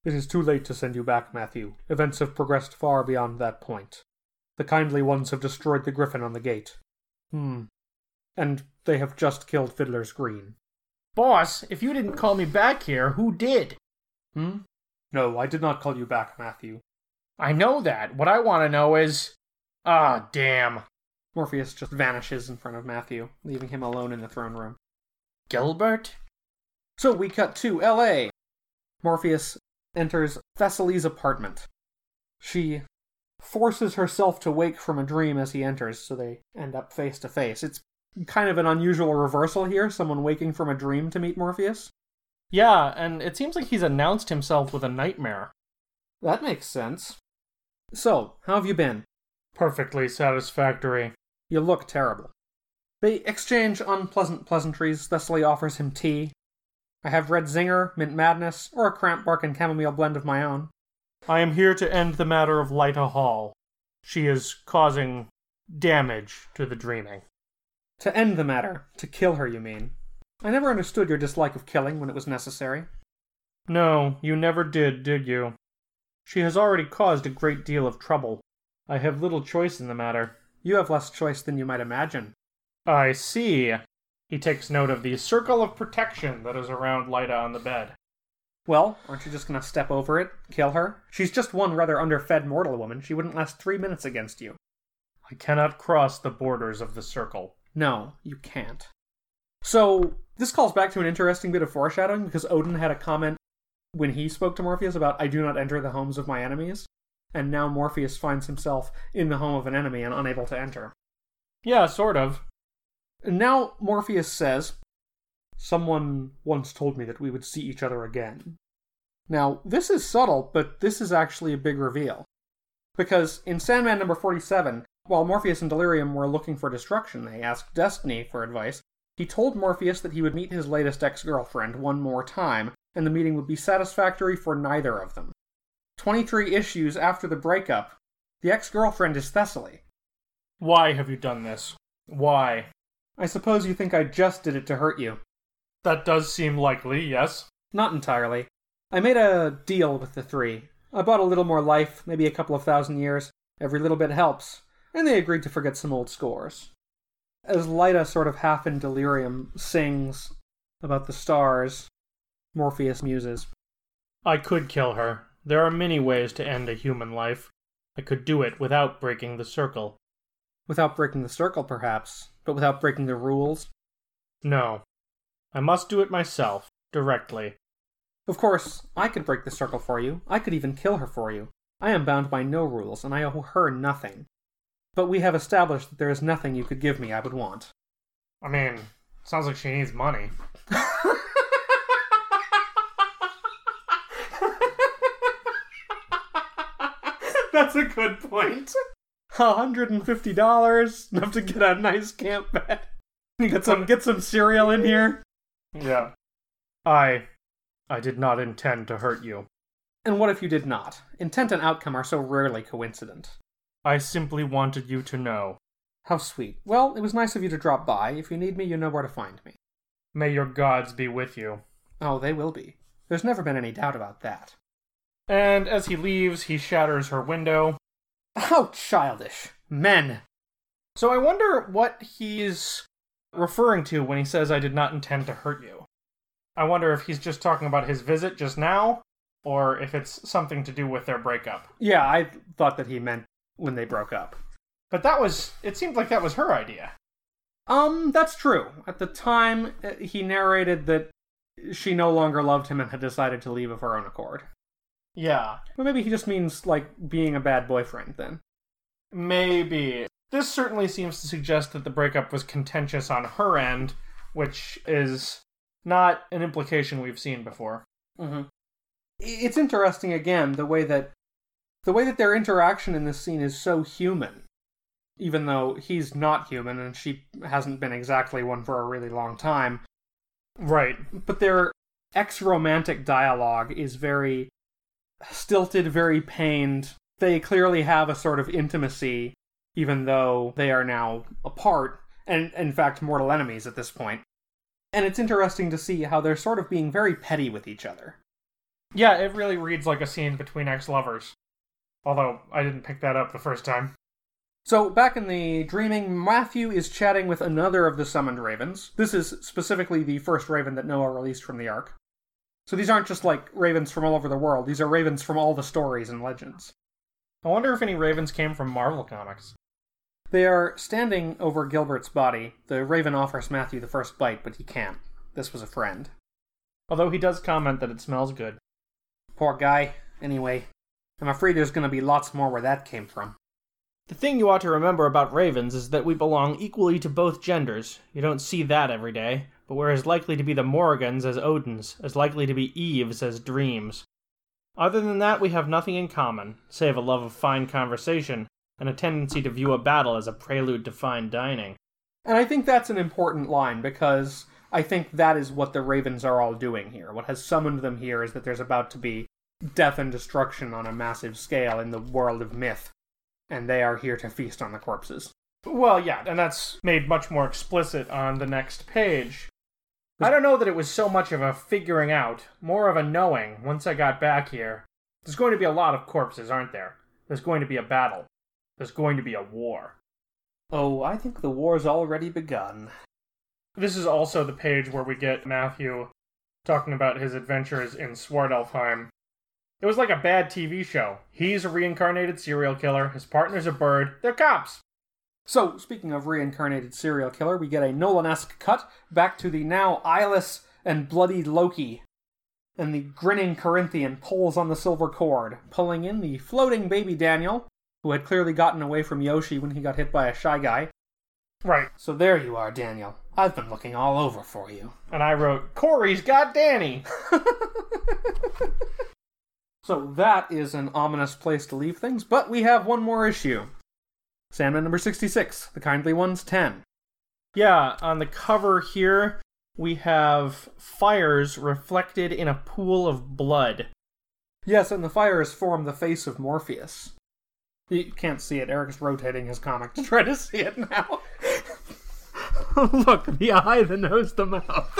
It is too late to send you back, Matthew. Events have progressed far beyond that point. The kindly ones have destroyed the griffin on the gate. Hmm. And they have just killed Fiddler's Green. Boss, if you didn't call me back here, who did? Hmm? No, I did not call you back, Matthew. I know that. What I want to know is. Ah, damn. Morpheus just vanishes in front of Matthew, leaving him alone in the throne room. Gilbert? So we cut to L.A. Morpheus enters Thessaly's apartment. She forces herself to wake from a dream as he enters, so they end up face to face. It's kind of an unusual reversal here someone waking from a dream to meet Morpheus. Yeah, and it seems like he's announced himself with a nightmare. That makes sense. So, how have you been? Perfectly satisfactory. You look terrible. They exchange unpleasant pleasantries. Thessaly offers him tea. I have red zinger, mint madness, or a cramp bark and chamomile blend of my own. I am here to end the matter of Lyta Hall. She is causing damage to the dreaming. To end the matter. To kill her, you mean. I never understood your dislike of killing when it was necessary. No, you never did, did you? She has already caused a great deal of trouble. I have little choice in the matter. You have less choice than you might imagine. I see. He takes note of the circle of protection that is around Lyta on the bed. Well, aren't you just gonna step over it, kill her? She's just one rather underfed mortal woman. She wouldn't last three minutes against you. I cannot cross the borders of the circle. No, you can't. So, this calls back to an interesting bit of foreshadowing because Odin had a comment when he spoke to Morpheus about, I do not enter the homes of my enemies. And now Morpheus finds himself in the home of an enemy and unable to enter. Yeah, sort of. And now Morpheus says, Someone once told me that we would see each other again. Now, this is subtle, but this is actually a big reveal. Because in Sandman number 47, while Morpheus and Delirium were looking for destruction, they asked Destiny for advice. He told Morpheus that he would meet his latest ex girlfriend one more time, and the meeting would be satisfactory for neither of them. 23 issues after the breakup, the ex girlfriend is Thessaly. Why have you done this? Why? I suppose you think I just did it to hurt you. That does seem likely, yes. Not entirely. I made a deal with the three. I bought a little more life, maybe a couple of thousand years. Every little bit helps. And they agreed to forget some old scores. As Lyta, sort of half in delirium, sings about the stars, Morpheus muses. I could kill her. There are many ways to end a human life. I could do it without breaking the circle. Without breaking the circle, perhaps, but without breaking the rules? No. I must do it myself, directly. Of course, I could break the circle for you. I could even kill her for you. I am bound by no rules, and I owe her nothing. But we have established that there is nothing you could give me I would want. I mean, sounds like she needs money. [laughs] That's a good point. $150, enough to get a nice camp bed. Get some get some cereal in here. Yeah. I. I did not intend to hurt you. And what if you did not? Intent and outcome are so rarely coincident. I simply wanted you to know. How sweet. Well, it was nice of you to drop by. If you need me, you know where to find me. May your gods be with you. Oh, they will be. There's never been any doubt about that. And as he leaves, he shatters her window. How childish. Men. So I wonder what he's referring to when he says, I did not intend to hurt you. I wonder if he's just talking about his visit just now, or if it's something to do with their breakup. Yeah, I thought that he meant when they broke up. But that was, it seemed like that was her idea. Um, that's true. At the time, uh, he narrated that she no longer loved him and had decided to leave of her own accord. Yeah. But maybe he just means, like, being a bad boyfriend then. Maybe. This certainly seems to suggest that the breakup was contentious on her end, which is not an implication we've seen before. Mm-hmm. It's interesting again the way that the way that their interaction in this scene is so human, even though he's not human and she hasn't been exactly one for a really long time. Right. But their ex-romantic dialogue is very stilted, very pained. They clearly have a sort of intimacy even though they are now apart and in fact mortal enemies at this point. And it's interesting to see how they're sort of being very petty with each other. Yeah, it really reads like a scene between ex lovers. Although I didn't pick that up the first time. So, back in the dreaming, Matthew is chatting with another of the summoned ravens. This is specifically the first raven that Noah released from the Ark. So, these aren't just like ravens from all over the world, these are ravens from all the stories and legends. I wonder if any ravens came from Marvel Comics. They are standing over Gilbert's body. The raven offers Matthew the first bite, but he can't. This was a friend. Although he does comment that it smells good. Poor guy. Anyway, I'm afraid there's going to be lots more where that came from. The thing you ought to remember about ravens is that we belong equally to both genders. You don't see that every day, but we're as likely to be the Morrigan's as Odin's, as likely to be Eve's as Dream's. Other than that, we have nothing in common, save a love of fine conversation and a tendency to view a battle as a prelude to fine dining. And I think that's an important line because I think that is what the ravens are all doing here. What has summoned them here is that there's about to be death and destruction on a massive scale in the world of myth, and they are here to feast on the corpses. Well, yeah, and that's made much more explicit on the next page. I don't know that it was so much of a figuring out, more of a knowing once I got back here. There's going to be a lot of corpses, aren't there? There's going to be a battle. There's going to be a war. Oh, I think the war's already begun. This is also the page where we get Matthew talking about his adventures in Svartalfheim. It was like a bad TV show. He's a reincarnated serial killer, his partner's a bird, they're cops. So, speaking of reincarnated serial killer, we get a Nolan esque cut back to the now eyeless and bloodied Loki. And the grinning Corinthian pulls on the silver cord, pulling in the floating baby Daniel, who had clearly gotten away from Yoshi when he got hit by a shy guy. Right. So there you are, Daniel. I've been looking all over for you. And I wrote, Corey's got Danny. [laughs] so that is an ominous place to leave things, but we have one more issue. Sandman number 66, The Kindly Ones 10. Yeah, on the cover here, we have fires reflected in a pool of blood. Yes, and the fires form the face of Morpheus. You can't see it. Eric's rotating his comic to try to see it now. [laughs] Look, the eye, the nose, the mouth.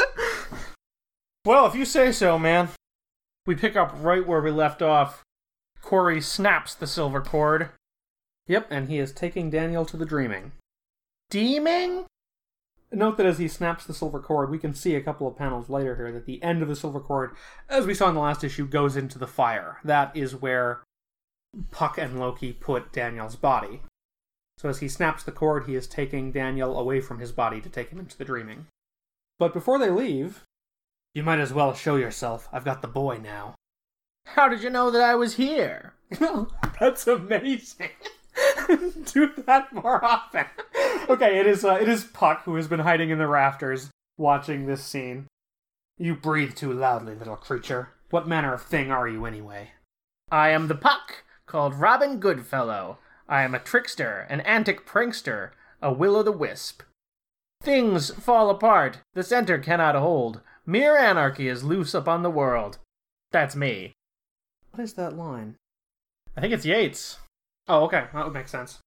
well, if you say so, man. We pick up right where we left off. Corey snaps the silver cord. Yep, and he is taking Daniel to the dreaming. Deeming? Note that as he snaps the silver cord, we can see a couple of panels later here that the end of the silver cord, as we saw in the last issue, goes into the fire. That is where Puck and Loki put Daniel's body. So as he snaps the cord, he is taking Daniel away from his body to take him into the dreaming. But before they leave, you might as well show yourself. I've got the boy now. How did you know that I was here? [laughs] That's amazing. [laughs] Do that more often. okay, it is uh, it is Puck who has been hiding in the rafters watching this scene. You breathe too loudly, little creature. What manner of thing are you anyway? I am the Puck, called Robin Goodfellow. I am a trickster, an antic prankster, a will o' the wisp. Things fall apart, the center cannot hold. Mere anarchy is loose upon the world. That's me. What is that line? I think it's Yeats. Oh, okay. That would make sense.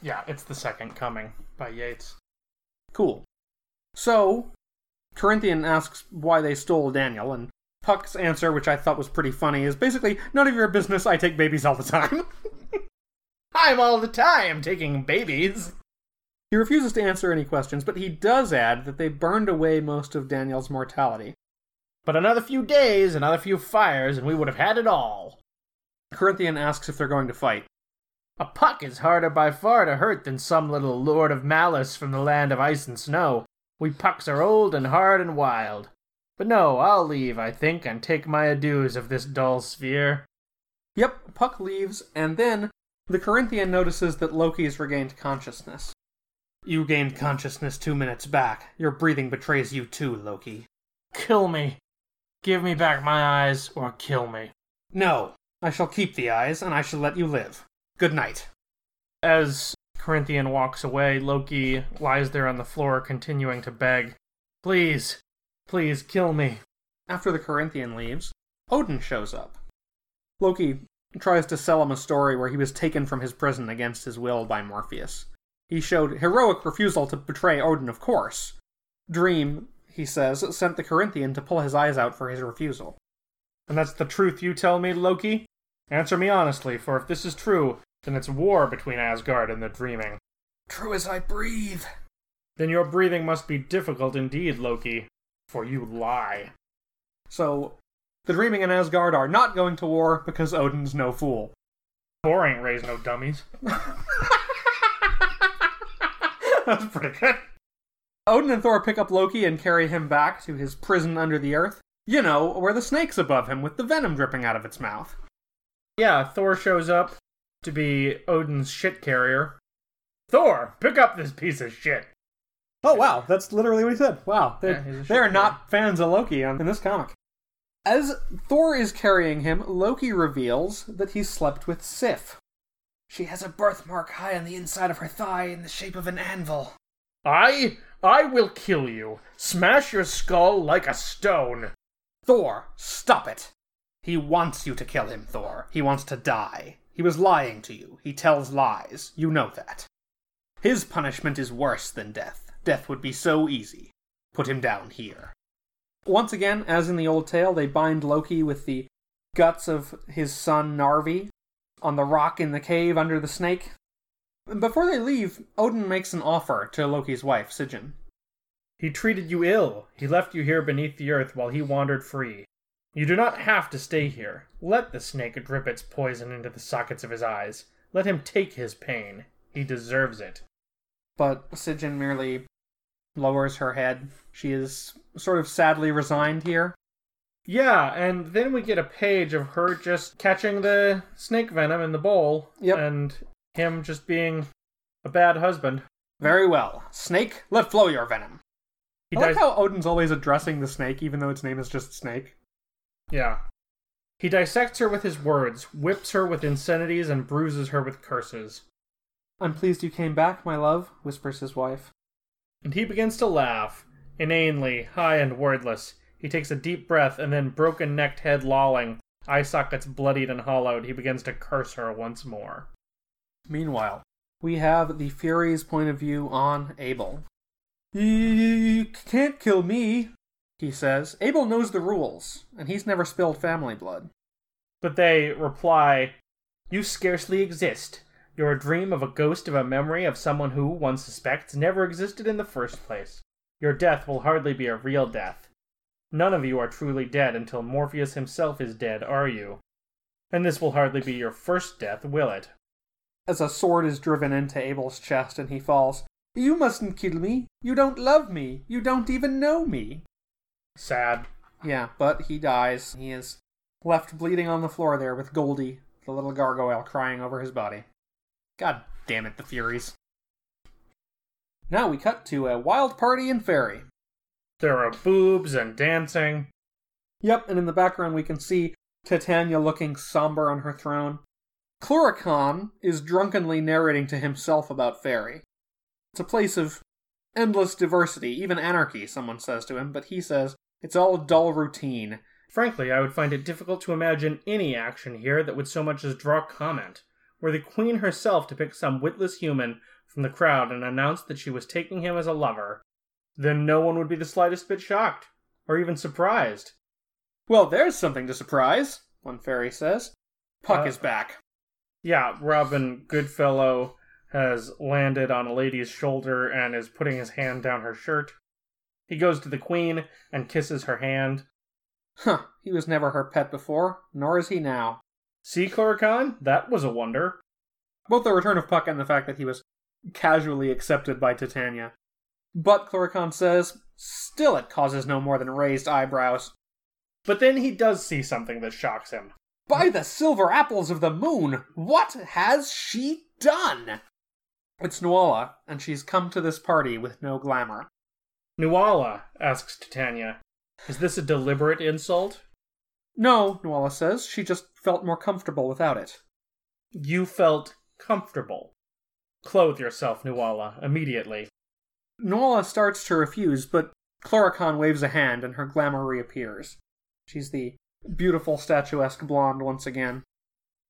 Yeah, it's The Second Coming by Yeats. Cool. So, Corinthian asks why they stole Daniel, and Puck's answer, which I thought was pretty funny, is basically none of your business. I take babies all the time. [laughs] I'm all the time taking babies. He refuses to answer any questions, but he does add that they burned away most of Daniel's mortality. But another few days, another few fires, and we would have had it all. Corinthian asks if they're going to fight. A puck is harder by far to hurt than some little lord of malice from the land of ice and snow. We pucks are old and hard and wild. But no, I'll leave, I think, and take my adieus of this dull sphere. Yep, Puck leaves, and then the Corinthian notices that Loki's regained consciousness. You gained consciousness two minutes back. Your breathing betrays you too, Loki. Kill me. Give me back my eyes, or kill me. No, I shall keep the eyes, and I shall let you live. Good night. As Corinthian walks away, Loki lies there on the floor, continuing to beg, Please, please kill me. After the Corinthian leaves, Odin shows up. Loki tries to sell him a story where he was taken from his prison against his will by Morpheus. He showed heroic refusal to betray Odin, of course. Dream, he says, sent the Corinthian to pull his eyes out for his refusal. And that's the truth you tell me, Loki? Answer me honestly, for if this is true, then it's war between Asgard and the Dreaming. True as I breathe. Then your breathing must be difficult indeed, Loki, for you lie. So, the Dreaming and Asgard are not going to war because Odin's no fool. Thor ain't raised no dummies. [laughs] [laughs] That's pretty good. Odin and Thor pick up Loki and carry him back to his prison under the earth. You know, where the snake's above him with the venom dripping out of its mouth. Yeah, Thor shows up to be Odin's shit carrier. Thor, pick up this piece of shit. Oh wow, that's literally what he said. Wow, they're, Yeah, they're not fans of Loki on, in this comic. As Thor is carrying him, Loki reveals that he slept with Sif. She has a birthmark high on the inside of her thigh in the shape of an anvil. I I will kill you. Smash your skull like a stone. Thor, stop it. He wants you to kill him, Thor. He wants to die. He was lying to you. He tells lies. You know that. His punishment is worse than death. Death would be so easy. Put him down here. Once again, as in the old tale, they bind Loki with the guts of his son Narvi on the rock in the cave under the snake. Before they leave, Odin makes an offer to Loki's wife, Sigyn. He treated you ill. He left you here beneath the earth while he wandered free. You do not have to stay here. Let the snake drip its poison into the sockets of his eyes. Let him take his pain. He deserves it. But Sigyn merely lowers her head. She is sort of sadly resigned here. Yeah, and then we get a page of her just catching the snake venom in the bowl. Yep. And him just being a bad husband. Very well. Snake, let flow your venom. He I like how Odin's always addressing the snake, even though its name is just Snake. Yeah. He dissects her with his words, whips her with insanities, and bruises her with curses. I'm pleased you came back, my love, whispers his wife. And he begins to laugh, inanely, high and wordless. He takes a deep breath, and then, broken necked head lolling, eye sockets bloodied and hollowed, he begins to curse her once more. Meanwhile, we have the Fury's point of view on Abel. You can't kill me, he says. Abel knows the rules, and he's never spilled family blood. But they reply, You scarcely exist. You're a dream of a ghost of a memory of someone who, one suspects, never existed in the first place. Your death will hardly be a real death. None of you are truly dead until Morpheus himself is dead, are you? And this will hardly be your first death, will it? As a sword is driven into Abel's chest and he falls. You mustn't kill me. You don't love me. You don't even know me. Sad. Yeah, but he dies. He is left bleeding on the floor there with Goldie, the little gargoyle, crying over his body. God damn it, the Furies. Now we cut to a wild party in Fairy. There are boobs and dancing. Yep, and in the background we can see Titania looking somber on her throne. Cluracan is drunkenly narrating to himself about Fairy. It's a place of endless diversity, even anarchy, someone says to him, but he says it's all dull routine. Frankly, I would find it difficult to imagine any action here that would so much as draw comment. Were the Queen herself to pick some witless human from the crowd and announce that she was taking him as a lover, then no one would be the slightest bit shocked, or even surprised. Well, there's something to surprise, one fairy says. Puck Uh, is back. Yeah, Robin Goodfellow has landed on a lady's shoulder and is putting his hand down her shirt. He goes to the Queen and kisses her hand. Huh, he was never her pet before, nor is he now. See, Cluracan? That was a wonder. Both the return of Puck and the fact that he was casually accepted by Titania. But, Cluracan says, still it causes no more than raised eyebrows. But then he does see something that shocks him. By the silver apples of the moon, what has she done? It's Nuala, and she's come to this party with no glamour. Nuala asks Titania, Is this a deliberate insult? No, Nuala says, she just felt more comfortable without it. You felt comfortable. Clothe yourself, Nuala, immediately. Nuala starts to refuse, but Cluracan waves a hand and her glamour reappears. She's the beautiful statuesque blonde once again.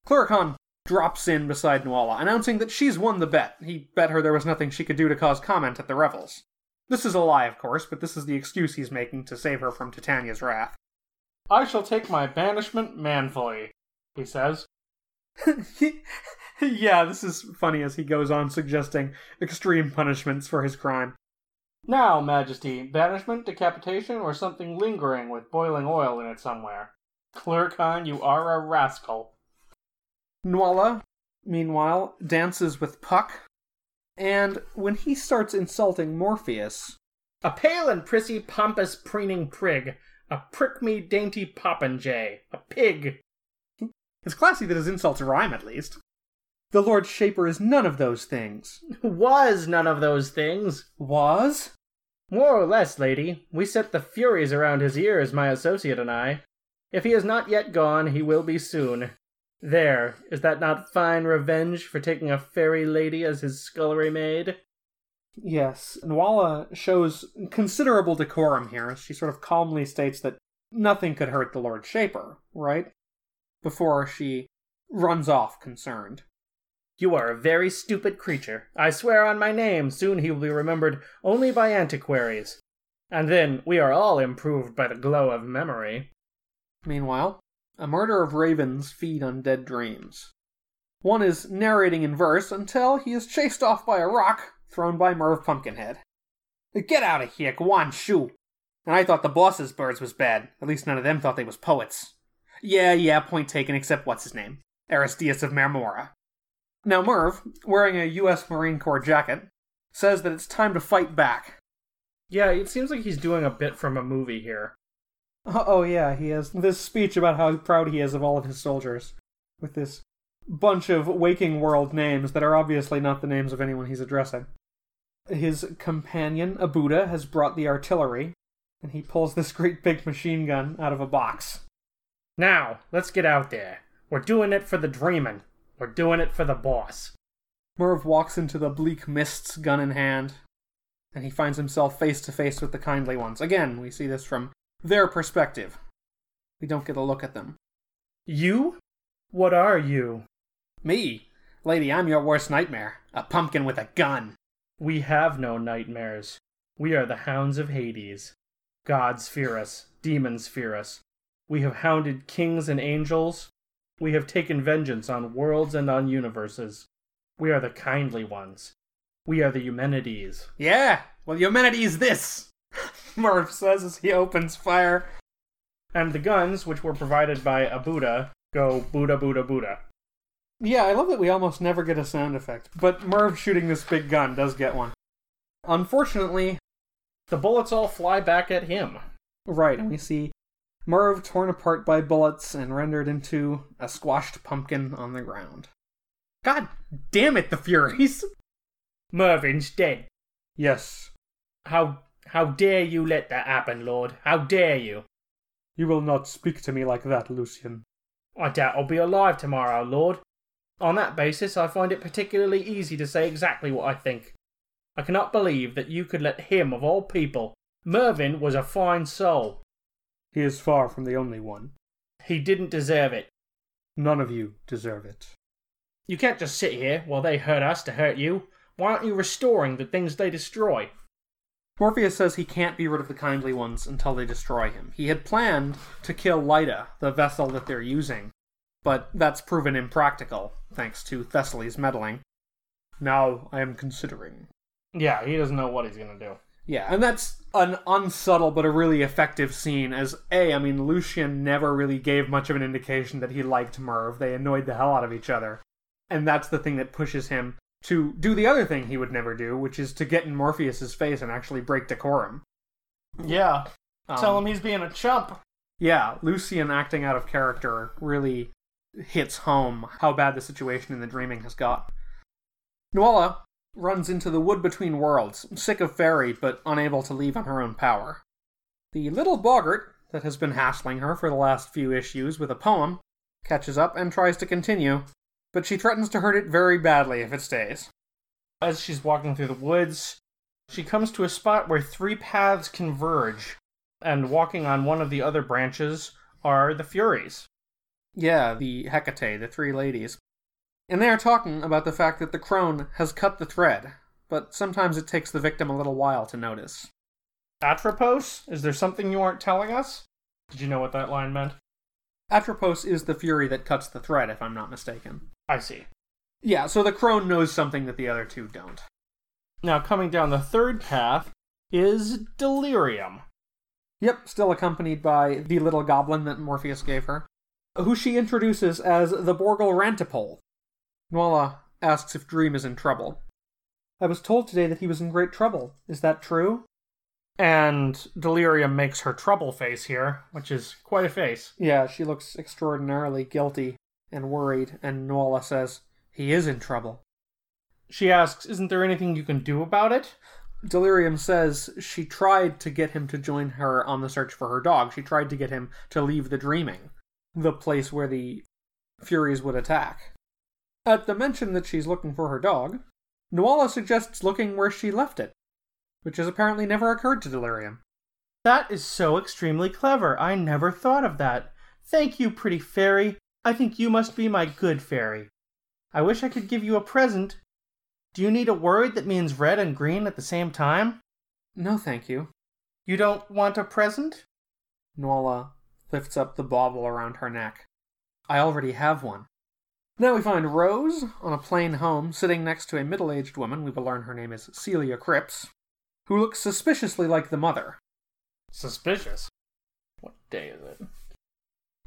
Cluracan drops in beside Nuala, announcing that she's won the bet. He bet her there was nothing she could do to cause comment at the revels. This is a lie, of course, but this is the excuse he's making to save her from Titania's wrath. I shall take my banishment manfully, he says. [laughs] yeah, this is funny as he goes on suggesting extreme punishments for his crime. Now, Majesty, banishment, decapitation, or something lingering with boiling oil in it somewhere. Cluracan, you are a rascal. Nuala, meanwhile, dances with Puck, and when he starts insulting Morpheus, A pale and prissy, pompous, preening prig. A prick me dainty popinjay. A pig. [laughs] it's classy that his insults rhyme at least. The Lord Shaper is none of those things. [laughs] Was none of those things. Was? More or less, lady. We set the furies around his ears, my associate and I. If he is not yet gone, he will be soon. There, is that not fine revenge for taking a fairy lady as his scullery maid? Yes, Nuala shows considerable decorum here. She sort of calmly states that nothing could hurt the Lord Shaper, right? Before she runs off concerned. You are a very stupid creature. I swear on my name, soon he will be remembered only by antiquaries. And then we are all improved by the glow of memory. Meanwhile, a murder of ravens feed on dead dreams. One is narrating in verse until he is chased off by a rock thrown by Merv Pumpkinhead. Get out of here, go on, shoo. And I thought the boss's birds was bad. At least none of them thought they was poets. Yeah, yeah, point taken, except what's his name? Aristeas of Marmora. Now Merv, wearing a U.S. Marine Corps jacket, says that it's time to fight back. Yeah, it seems like he's doing a bit from a movie here. Oh, yeah, he has this speech about how proud he is of all of his soldiers, with this bunch of waking world names that are obviously not the names of anyone he's addressing. His companion, Abuda, has brought the artillery, and he pulls this great big machine gun out of a box. Now, let's get out there. We're doing it for the dreamin'. We're doing it for the boss. Merv walks into the bleak mists, gun in hand, and he finds himself face to face with the kindly ones. Again, we see this from their perspective. We don't get a look at them. You? What are you? Me? Lady, I'm your worst nightmare. A pumpkin with a gun. We have no nightmares. We are the hounds of Hades. Gods fear us, demons fear us. We have hounded kings and angels. We have taken vengeance on worlds and on universes. We are the kindly ones. We are the Eumenides. Yeah, well, the Eumenides this, [laughs] Merv says as he opens fire. And the guns, which were provided by Abuda, go Buddha, Buddha, Buddha. Yeah, I love that we almost never get a sound effect, but Merv shooting this big gun does get one. Unfortunately, the bullets all fly back at him. Right, and we see Merv torn apart by bullets and rendered into a squashed pumpkin on the ground. God damn it, the Furies! Mervin's dead. Yes. How how dare you let that happen, Lord? How dare you? You will not speak to me like that, Lucian. I doubt I'll be alive tomorrow, Lord. On that basis, I find it particularly easy to say exactly what I think. I cannot believe that you could let him, of all people. Mervyn was a fine soul. He is far from the only one. He didn't deserve it. None of you deserve it. You can't just sit here while they hurt us to hurt you. Why aren't you restoring the things they destroy? Morpheus says he can't be rid of the kindly ones until they destroy him. He had planned to kill Lyta, the vessel that they're using, but that's proven impractical, thanks to Thessaly's meddling. Now I am considering. Yeah, he doesn't know what he's gonna do. Yeah, and that's an unsubtle but a really effective scene. As A, I mean, Lucian never really gave much of an indication that he liked Merv. They annoyed the hell out of each other. And that's the thing that pushes him to do the other thing he would never do, which is to get in Morpheus's face and actually break decorum. Yeah. Um, Tell him he's being a chump. Yeah, Lucian acting out of character really hits home how bad the situation in the dreaming has got. Nuala runs into the wood between worlds, sick of Fairy but unable to leave on her own power. The little boggart that has been hassling her for the last few issues with a poem catches up and tries to continue, but she threatens to hurt it very badly if it stays. As she's walking through the woods, she comes to a spot where three paths converge, and walking on one of the other branches are the Furies. Yeah, the Hecate, the three ladies. And they are talking about the fact that the crone has cut the thread, but sometimes it takes the victim a little while to notice. Atropos? Is there something you aren't telling us? Did you know what that line meant? Atropos is the fury that cuts the thread, if I'm not mistaken. I see. Yeah, so the crone knows something that the other two don't. Now, coming down the third path is Delirium. Yep, still accompanied by the little goblin that Morpheus gave her, who she introduces as the Borgal Rantipole. Nuala asks if Dream is in trouble. I was told today that he was in great trouble. Is that true? And Delirium makes her trouble face here, which is quite a face. Yeah, she looks extraordinarily guilty and worried, and Nuala says, He is in trouble. She asks, Isn't there anything you can do about it? Delirium says she tried to get him to join her on the search for her dog. She tried to get him to leave the dreaming, the place where the Furies would attack. At the mention that she's looking for her dog, Nuala suggests looking where she left it, which has apparently never occurred to Delirium. That is so extremely clever. I never thought of that. Thank you, pretty fairy. I think you must be my good fairy. I wish I could give you a present. Do you need a word that means red and green at the same time? No, thank you. You don't want a present? Nuala lifts up the bauble around her neck. I already have one. Now we find Rose on a plane home sitting next to a middle aged woman, we will learn her name is Celia Cripps, who looks suspiciously like the mother. Suspicious? What day is it?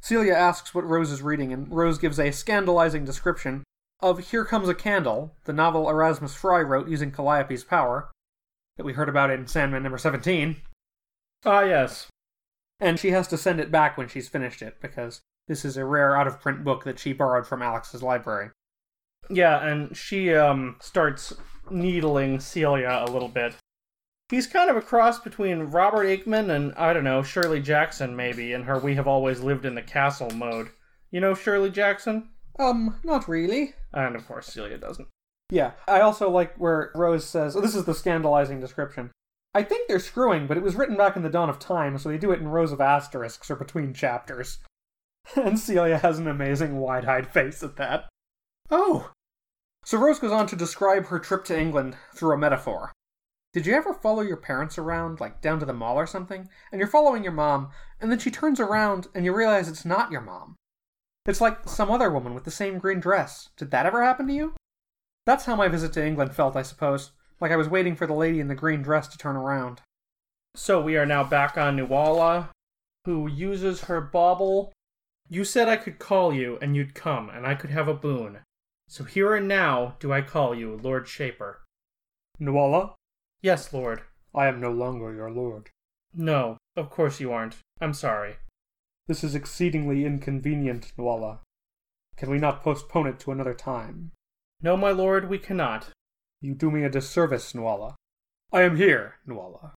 Celia asks what Rose is reading, and Rose gives a scandalizing description of Here Comes a Candle, the novel Erasmus Fry wrote using Calliope's power, that we heard about in Sandman number 17. Ah, yes. And she has to send it back when she's finished it, because this is a rare out of print book that she borrowed from Alex's library. Yeah, and she um starts needling Celia a little bit. He's kind of a cross between Robert Aickman and I don't know, Shirley Jackson maybe in her we have always lived in the castle mode. You know Shirley Jackson? Um, not really. And of course Celia doesn't. Yeah, I also like where Rose says, oh, this is the scandalizing description. I think they're screwing, but it was written back in the dawn of time, so they do it in rows of asterisks or between chapters. [laughs] and Celia has an amazing wide eyed face at that. Oh! So Rose goes on to describe her trip to England through a metaphor. Did you ever follow your parents around, like down to the mall or something, and you're following your mom, and then she turns around and you realize it's not your mom? It's like some other woman with the same green dress. Did that ever happen to you? That's how my visit to England felt, I suppose. Like I was waiting for the lady in the green dress to turn around. So we are now back on Nuala, who uses her bauble you said I could call you, and you'd come, and I could have a boon. So here and now do I call you, Lord Shaper. Nuala? Yes, Lord. I am no longer your lord. No, of course you aren't. I'm sorry. This is exceedingly inconvenient, Nuala. Can we not postpone it to another time? No, my lord, we cannot. You do me a disservice, Nuala. I am here, Nuala.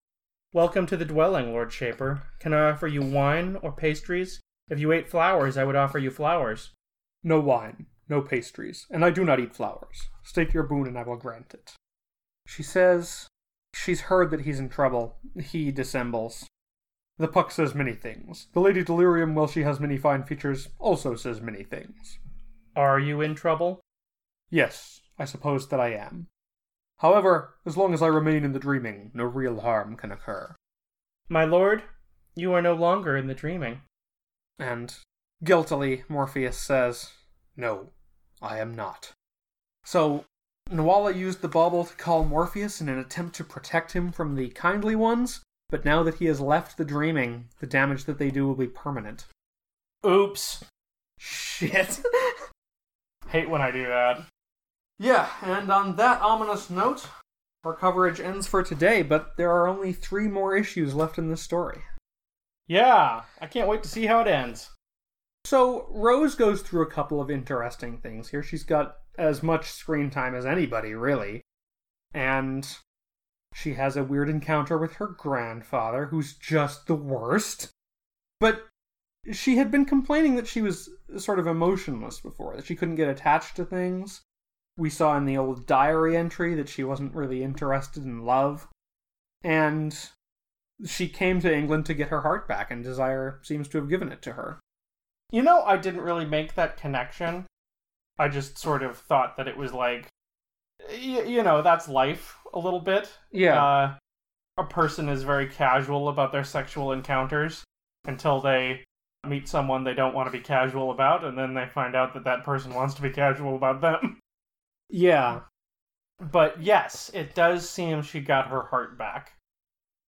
Welcome to the dwelling, Lord Shaper. Can I offer you wine or pastries? If you ate flowers, I would offer you flowers. No wine, no pastries, and I do not eat flowers. State your boon, and I will grant it. She says she's heard that he's in trouble. He dissembles. The Puck says many things. The Lady Delirium, while she has many fine features, also says many things. Are you in trouble? Yes, I suppose that I am. However, as long as I remain in the dreaming, no real harm can occur. My lord, you are no longer in the dreaming. And guiltily, Morpheus says, No, I am not. So, Nuala used the bauble to call Morpheus in an attempt to protect him from the kindly ones, but now that he has left the dreaming, the damage that they do will be permanent. Oops. Shit. [laughs] Hate when I do that. Yeah, and on that ominous note, our coverage ends for today, but there are only three more issues left in this story. Yeah, I can't wait to see how it ends. So, Rose goes through a couple of interesting things here. She's got as much screen time as anybody, really. And she has a weird encounter with her grandfather, who's just the worst. But she had been complaining that she was sort of emotionless before, that she couldn't get attached to things. We saw in the old diary entry that she wasn't really interested in love. And she came to England to get her heart back, and Desire seems to have given it to her. You know, I didn't really make that connection. I just sort of thought that it was like, y- you know, that's life a little bit. Yeah. Uh, a person is very casual about their sexual encounters until they meet someone they don't want to be casual about, and then they find out that that person wants to be casual about them. Yeah. But yes, it does seem she got her heart back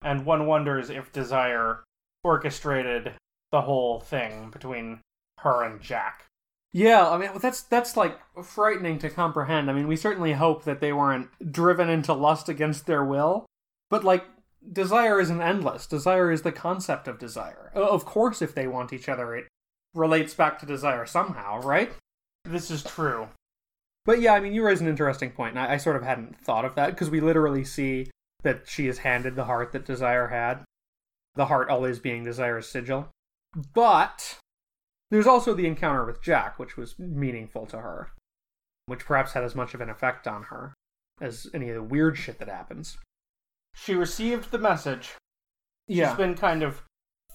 and one wonders if Desire orchestrated the whole thing between her and Jack. Yeah, I mean that's that's like frightening to comprehend. I mean, we certainly hope that they weren't driven into lust against their will, but like desire isn't endless. Desire is the concept of desire. Of course, if they want each other, it relates back to desire somehow, right? This is true. But yeah, I mean, you raise an interesting point, and I, I sort of hadn't thought of that because we literally see that she is handed the heart that Desire had, the heart always being Desire's sigil. But there's also the encounter with Jack, which was meaningful to her, which perhaps had as much of an effect on her. as any of the weird shit that happens. She received the message. Yeah. She's been kind of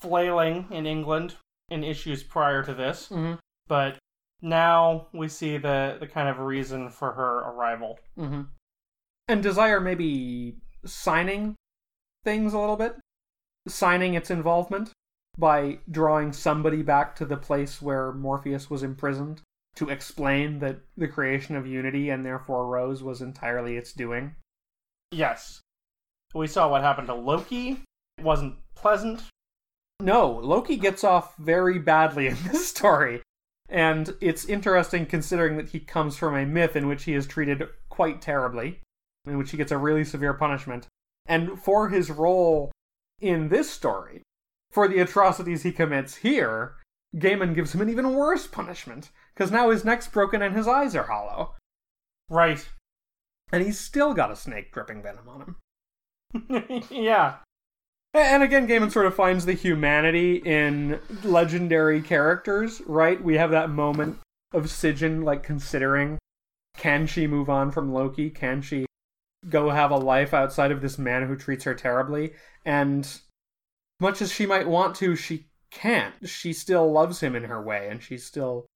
flailing in England in issues prior to this, hmm but now we see the the kind of reason for her arrival. hmm And Desire maybe signing things a little bit, signing its involvement by drawing somebody back to the place where Morpheus was imprisoned to explain that the creation of Unity and therefore Rose was entirely its doing. Yes. We saw what happened to Loki. It wasn't pleasant. No, Loki gets off very badly in this story. And it's interesting considering that he comes from a myth in which he is treated quite terribly, in which he gets a really severe punishment. And for his role in this story, for the atrocities he commits here, Gaiman gives him an even worse punishment, because now his neck's broken and his eyes are hollow. Right. And he's still got a snake dripping venom on him. [laughs] yeah. And again, Gaiman sort of finds the humanity in legendary characters, right? We have that moment of Sigyn, like, considering can she move on from Loki? Can she go have a life outside of this man who treats her terribly? And much as she might want to, she can't. She still loves him in her way, and she's still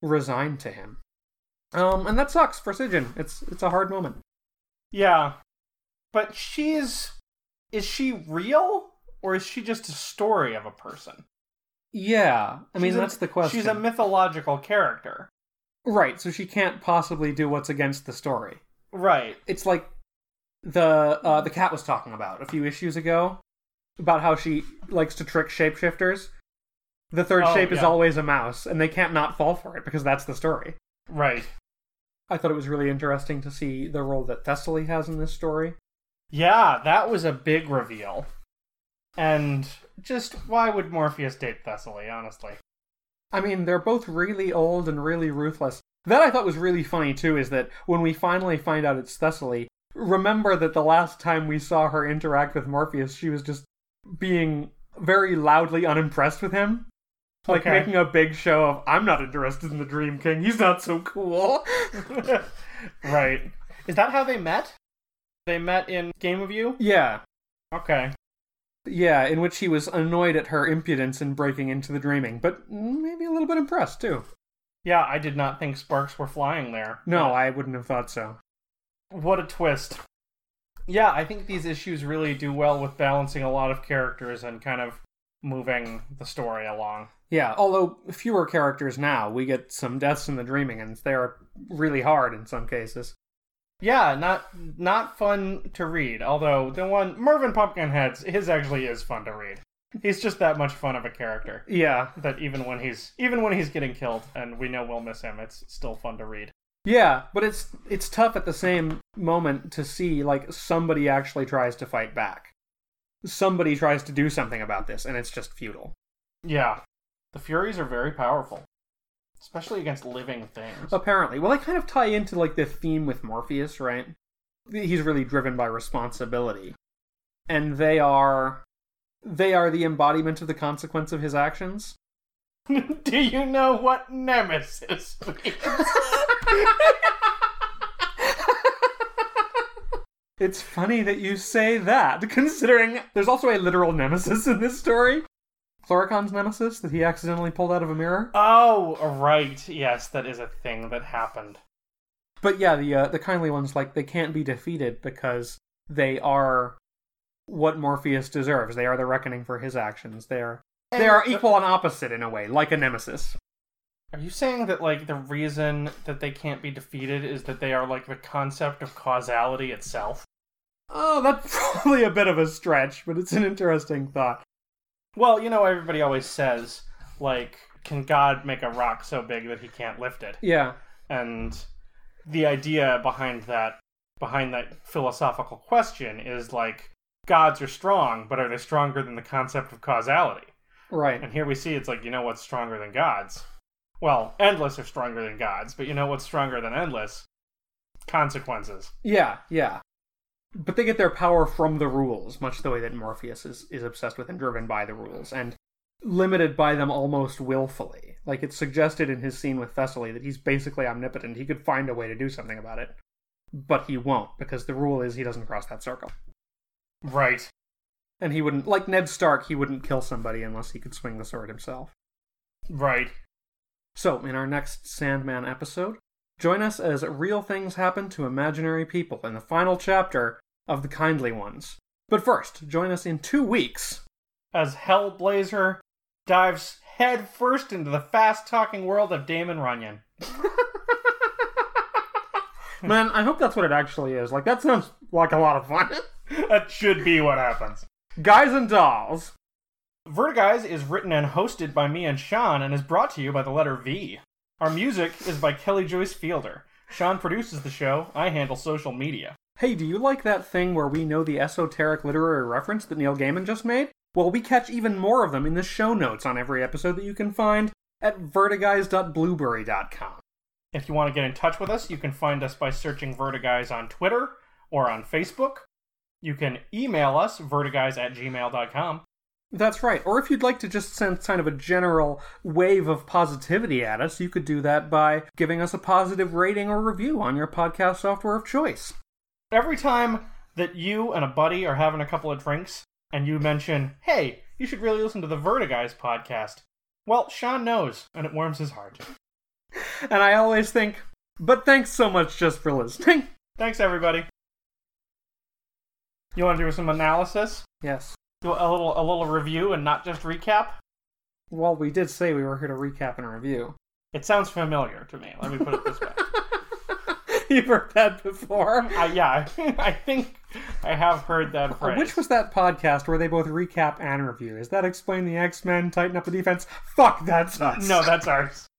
resigned to him. Um, and that sucks for Sigyn. It's it's a hard moment. Yeah. But she's. Is she real? Or is she just a story of a person? Yeah, I mean She's a- that's the question. She's a mythological character. Right, so she can't possibly do what's against the story. Right. It's like the uh, the cat was talking about a few issues ago about how she likes to trick shapeshifters. The third Oh, shape is always a mouse, and they can't not fall for it because that's the story. Right. I thought it was really interesting to see the role that Thessaly has in this story. Yeah, that was a big reveal. And just why would Morpheus date Thessaly, honestly? I mean, they're both really old and really ruthless. That I thought was really funny too is that when we finally find out it's Thessaly, remember that the last time we saw her interact with Morpheus, she was just being very loudly unimpressed with him. Like Okay. making a big show of, I'm not interested in the Dream King, he's not so cool. [laughs] right. Is that how they met? They met in Game of You? yeah. Okay. Yeah, in which he was annoyed at her impudence in breaking into the dreaming, but maybe a little bit impressed too. Yeah, I did not think sparks were flying there. No, I wouldn't have thought so. What a twist. Yeah, I think these issues really do well with balancing a lot of characters and kind of moving the story along. Yeah, although fewer characters now, we get some deaths in the dreaming, and they're really hard in some cases. Yeah, not not fun to read. Although the one Mervin Pumpkinheads, his actually is fun to read. He's just that much fun of a character Yeah, that even when he's even when he's getting killed, and we know we'll miss him, it's still fun to read. yeah, but it's it's tough at the same moment to see like somebody actually tries to fight back. Somebody tries to do something about this, and it's just futile. Yeah, the Furies are very powerful, especially against living things. Apparently, well, they kind of tie into like the theme with Morpheus, right? He's really driven by responsibility, and they are they are the embodiment of the consequence of his actions. [laughs] [laughs] Do you know what Nemesis means? [laughs] It's funny that you say that, [laughs] considering there's also a literal nemesis in this story. Cluracan's nemesis that he accidentally pulled out of a mirror. oh, right. Yes, that is a thing that happened. But yeah, the uh, the kindly ones like they can't be defeated because they are what Morpheus deserves. They are the reckoning for his actions. They are they are equal and opposite in a way, like a nemesis. Are you saying that like the reason that they can't be defeated is that they are like the concept of causality itself? Oh, that's [laughs] probably a bit of a stretch, but it's an interesting thought. Well, you know everybody always says like can God make a rock so big that he can't lift it? Yeah, And the idea behind that behind that philosophical question is like gods are strong, but are they stronger than the concept of causality? right. And here we see it's like, you know what's stronger than gods? Well, endless are stronger than gods, but you know what's stronger than endless? Consequences. Yeah, yeah. But they get their power from the rules, much the way that Morpheus is, is obsessed with and driven by the rules, and limited by them almost willfully. Like it's suggested in his scene with Thessaly that he's basically omnipotent. He could find a way to do something about it. but he won't because the rule is he doesn't cross that circle. Right. And he wouldn't, like Ned Stark, he wouldn't kill somebody unless he could swing the sword himself. Right. So, in our next Sandman episode, join us as real things happen to imaginary people in the final chapter of The Kindly Ones. But first, join us in two weeks. As Hellblazer dives headfirst into the fast talking world of Damon Runyon. [laughs] Man, I hope that's what it actually is. Like, that sounds like a lot of fun. [laughs] that should be what happens. Guys and Dolls. Vertiguys is written and hosted by me and Sean and is brought to you by the letter V. Our music is by Kelly Joyce Fielder. Sean produces the show. I handle social media. Hey, do you like that thing where we know the esoteric literary reference that Neil Gaiman just made? Well, we catch even more of them in the show notes on every episode that you can find at vertiguys.blueberry.com. If you want to get in touch with us, you can find us by searching Vertiguys on Twitter or on Facebook. You can email us, vertiguys at gmail.com. That's right. Or if you'd like to just send kind of a general wave of positivity at us, you could do that by giving us a positive rating or review on your podcast software of choice. Every time that you and a buddy are having a couple of drinks and you mention, hey, you should really listen to the Vertiguys podcast, well, Sean knows, and it warms his heart. [laughs] and I always think, but thanks so much just for listening. Thanks, everybody. You want to do some analysis? Yes. Do a little a little review and not just recap. Well, we did say we were here to recap and review. It sounds familiar to me. Let me put it this way. [laughs] You've heard that before. Uh, yeah, [laughs] I think I have heard that phrase. Which was that podcast where they both recap and review? Is that explain the X Men, tighten up the defense? Fuck, that's us. No, that's ours.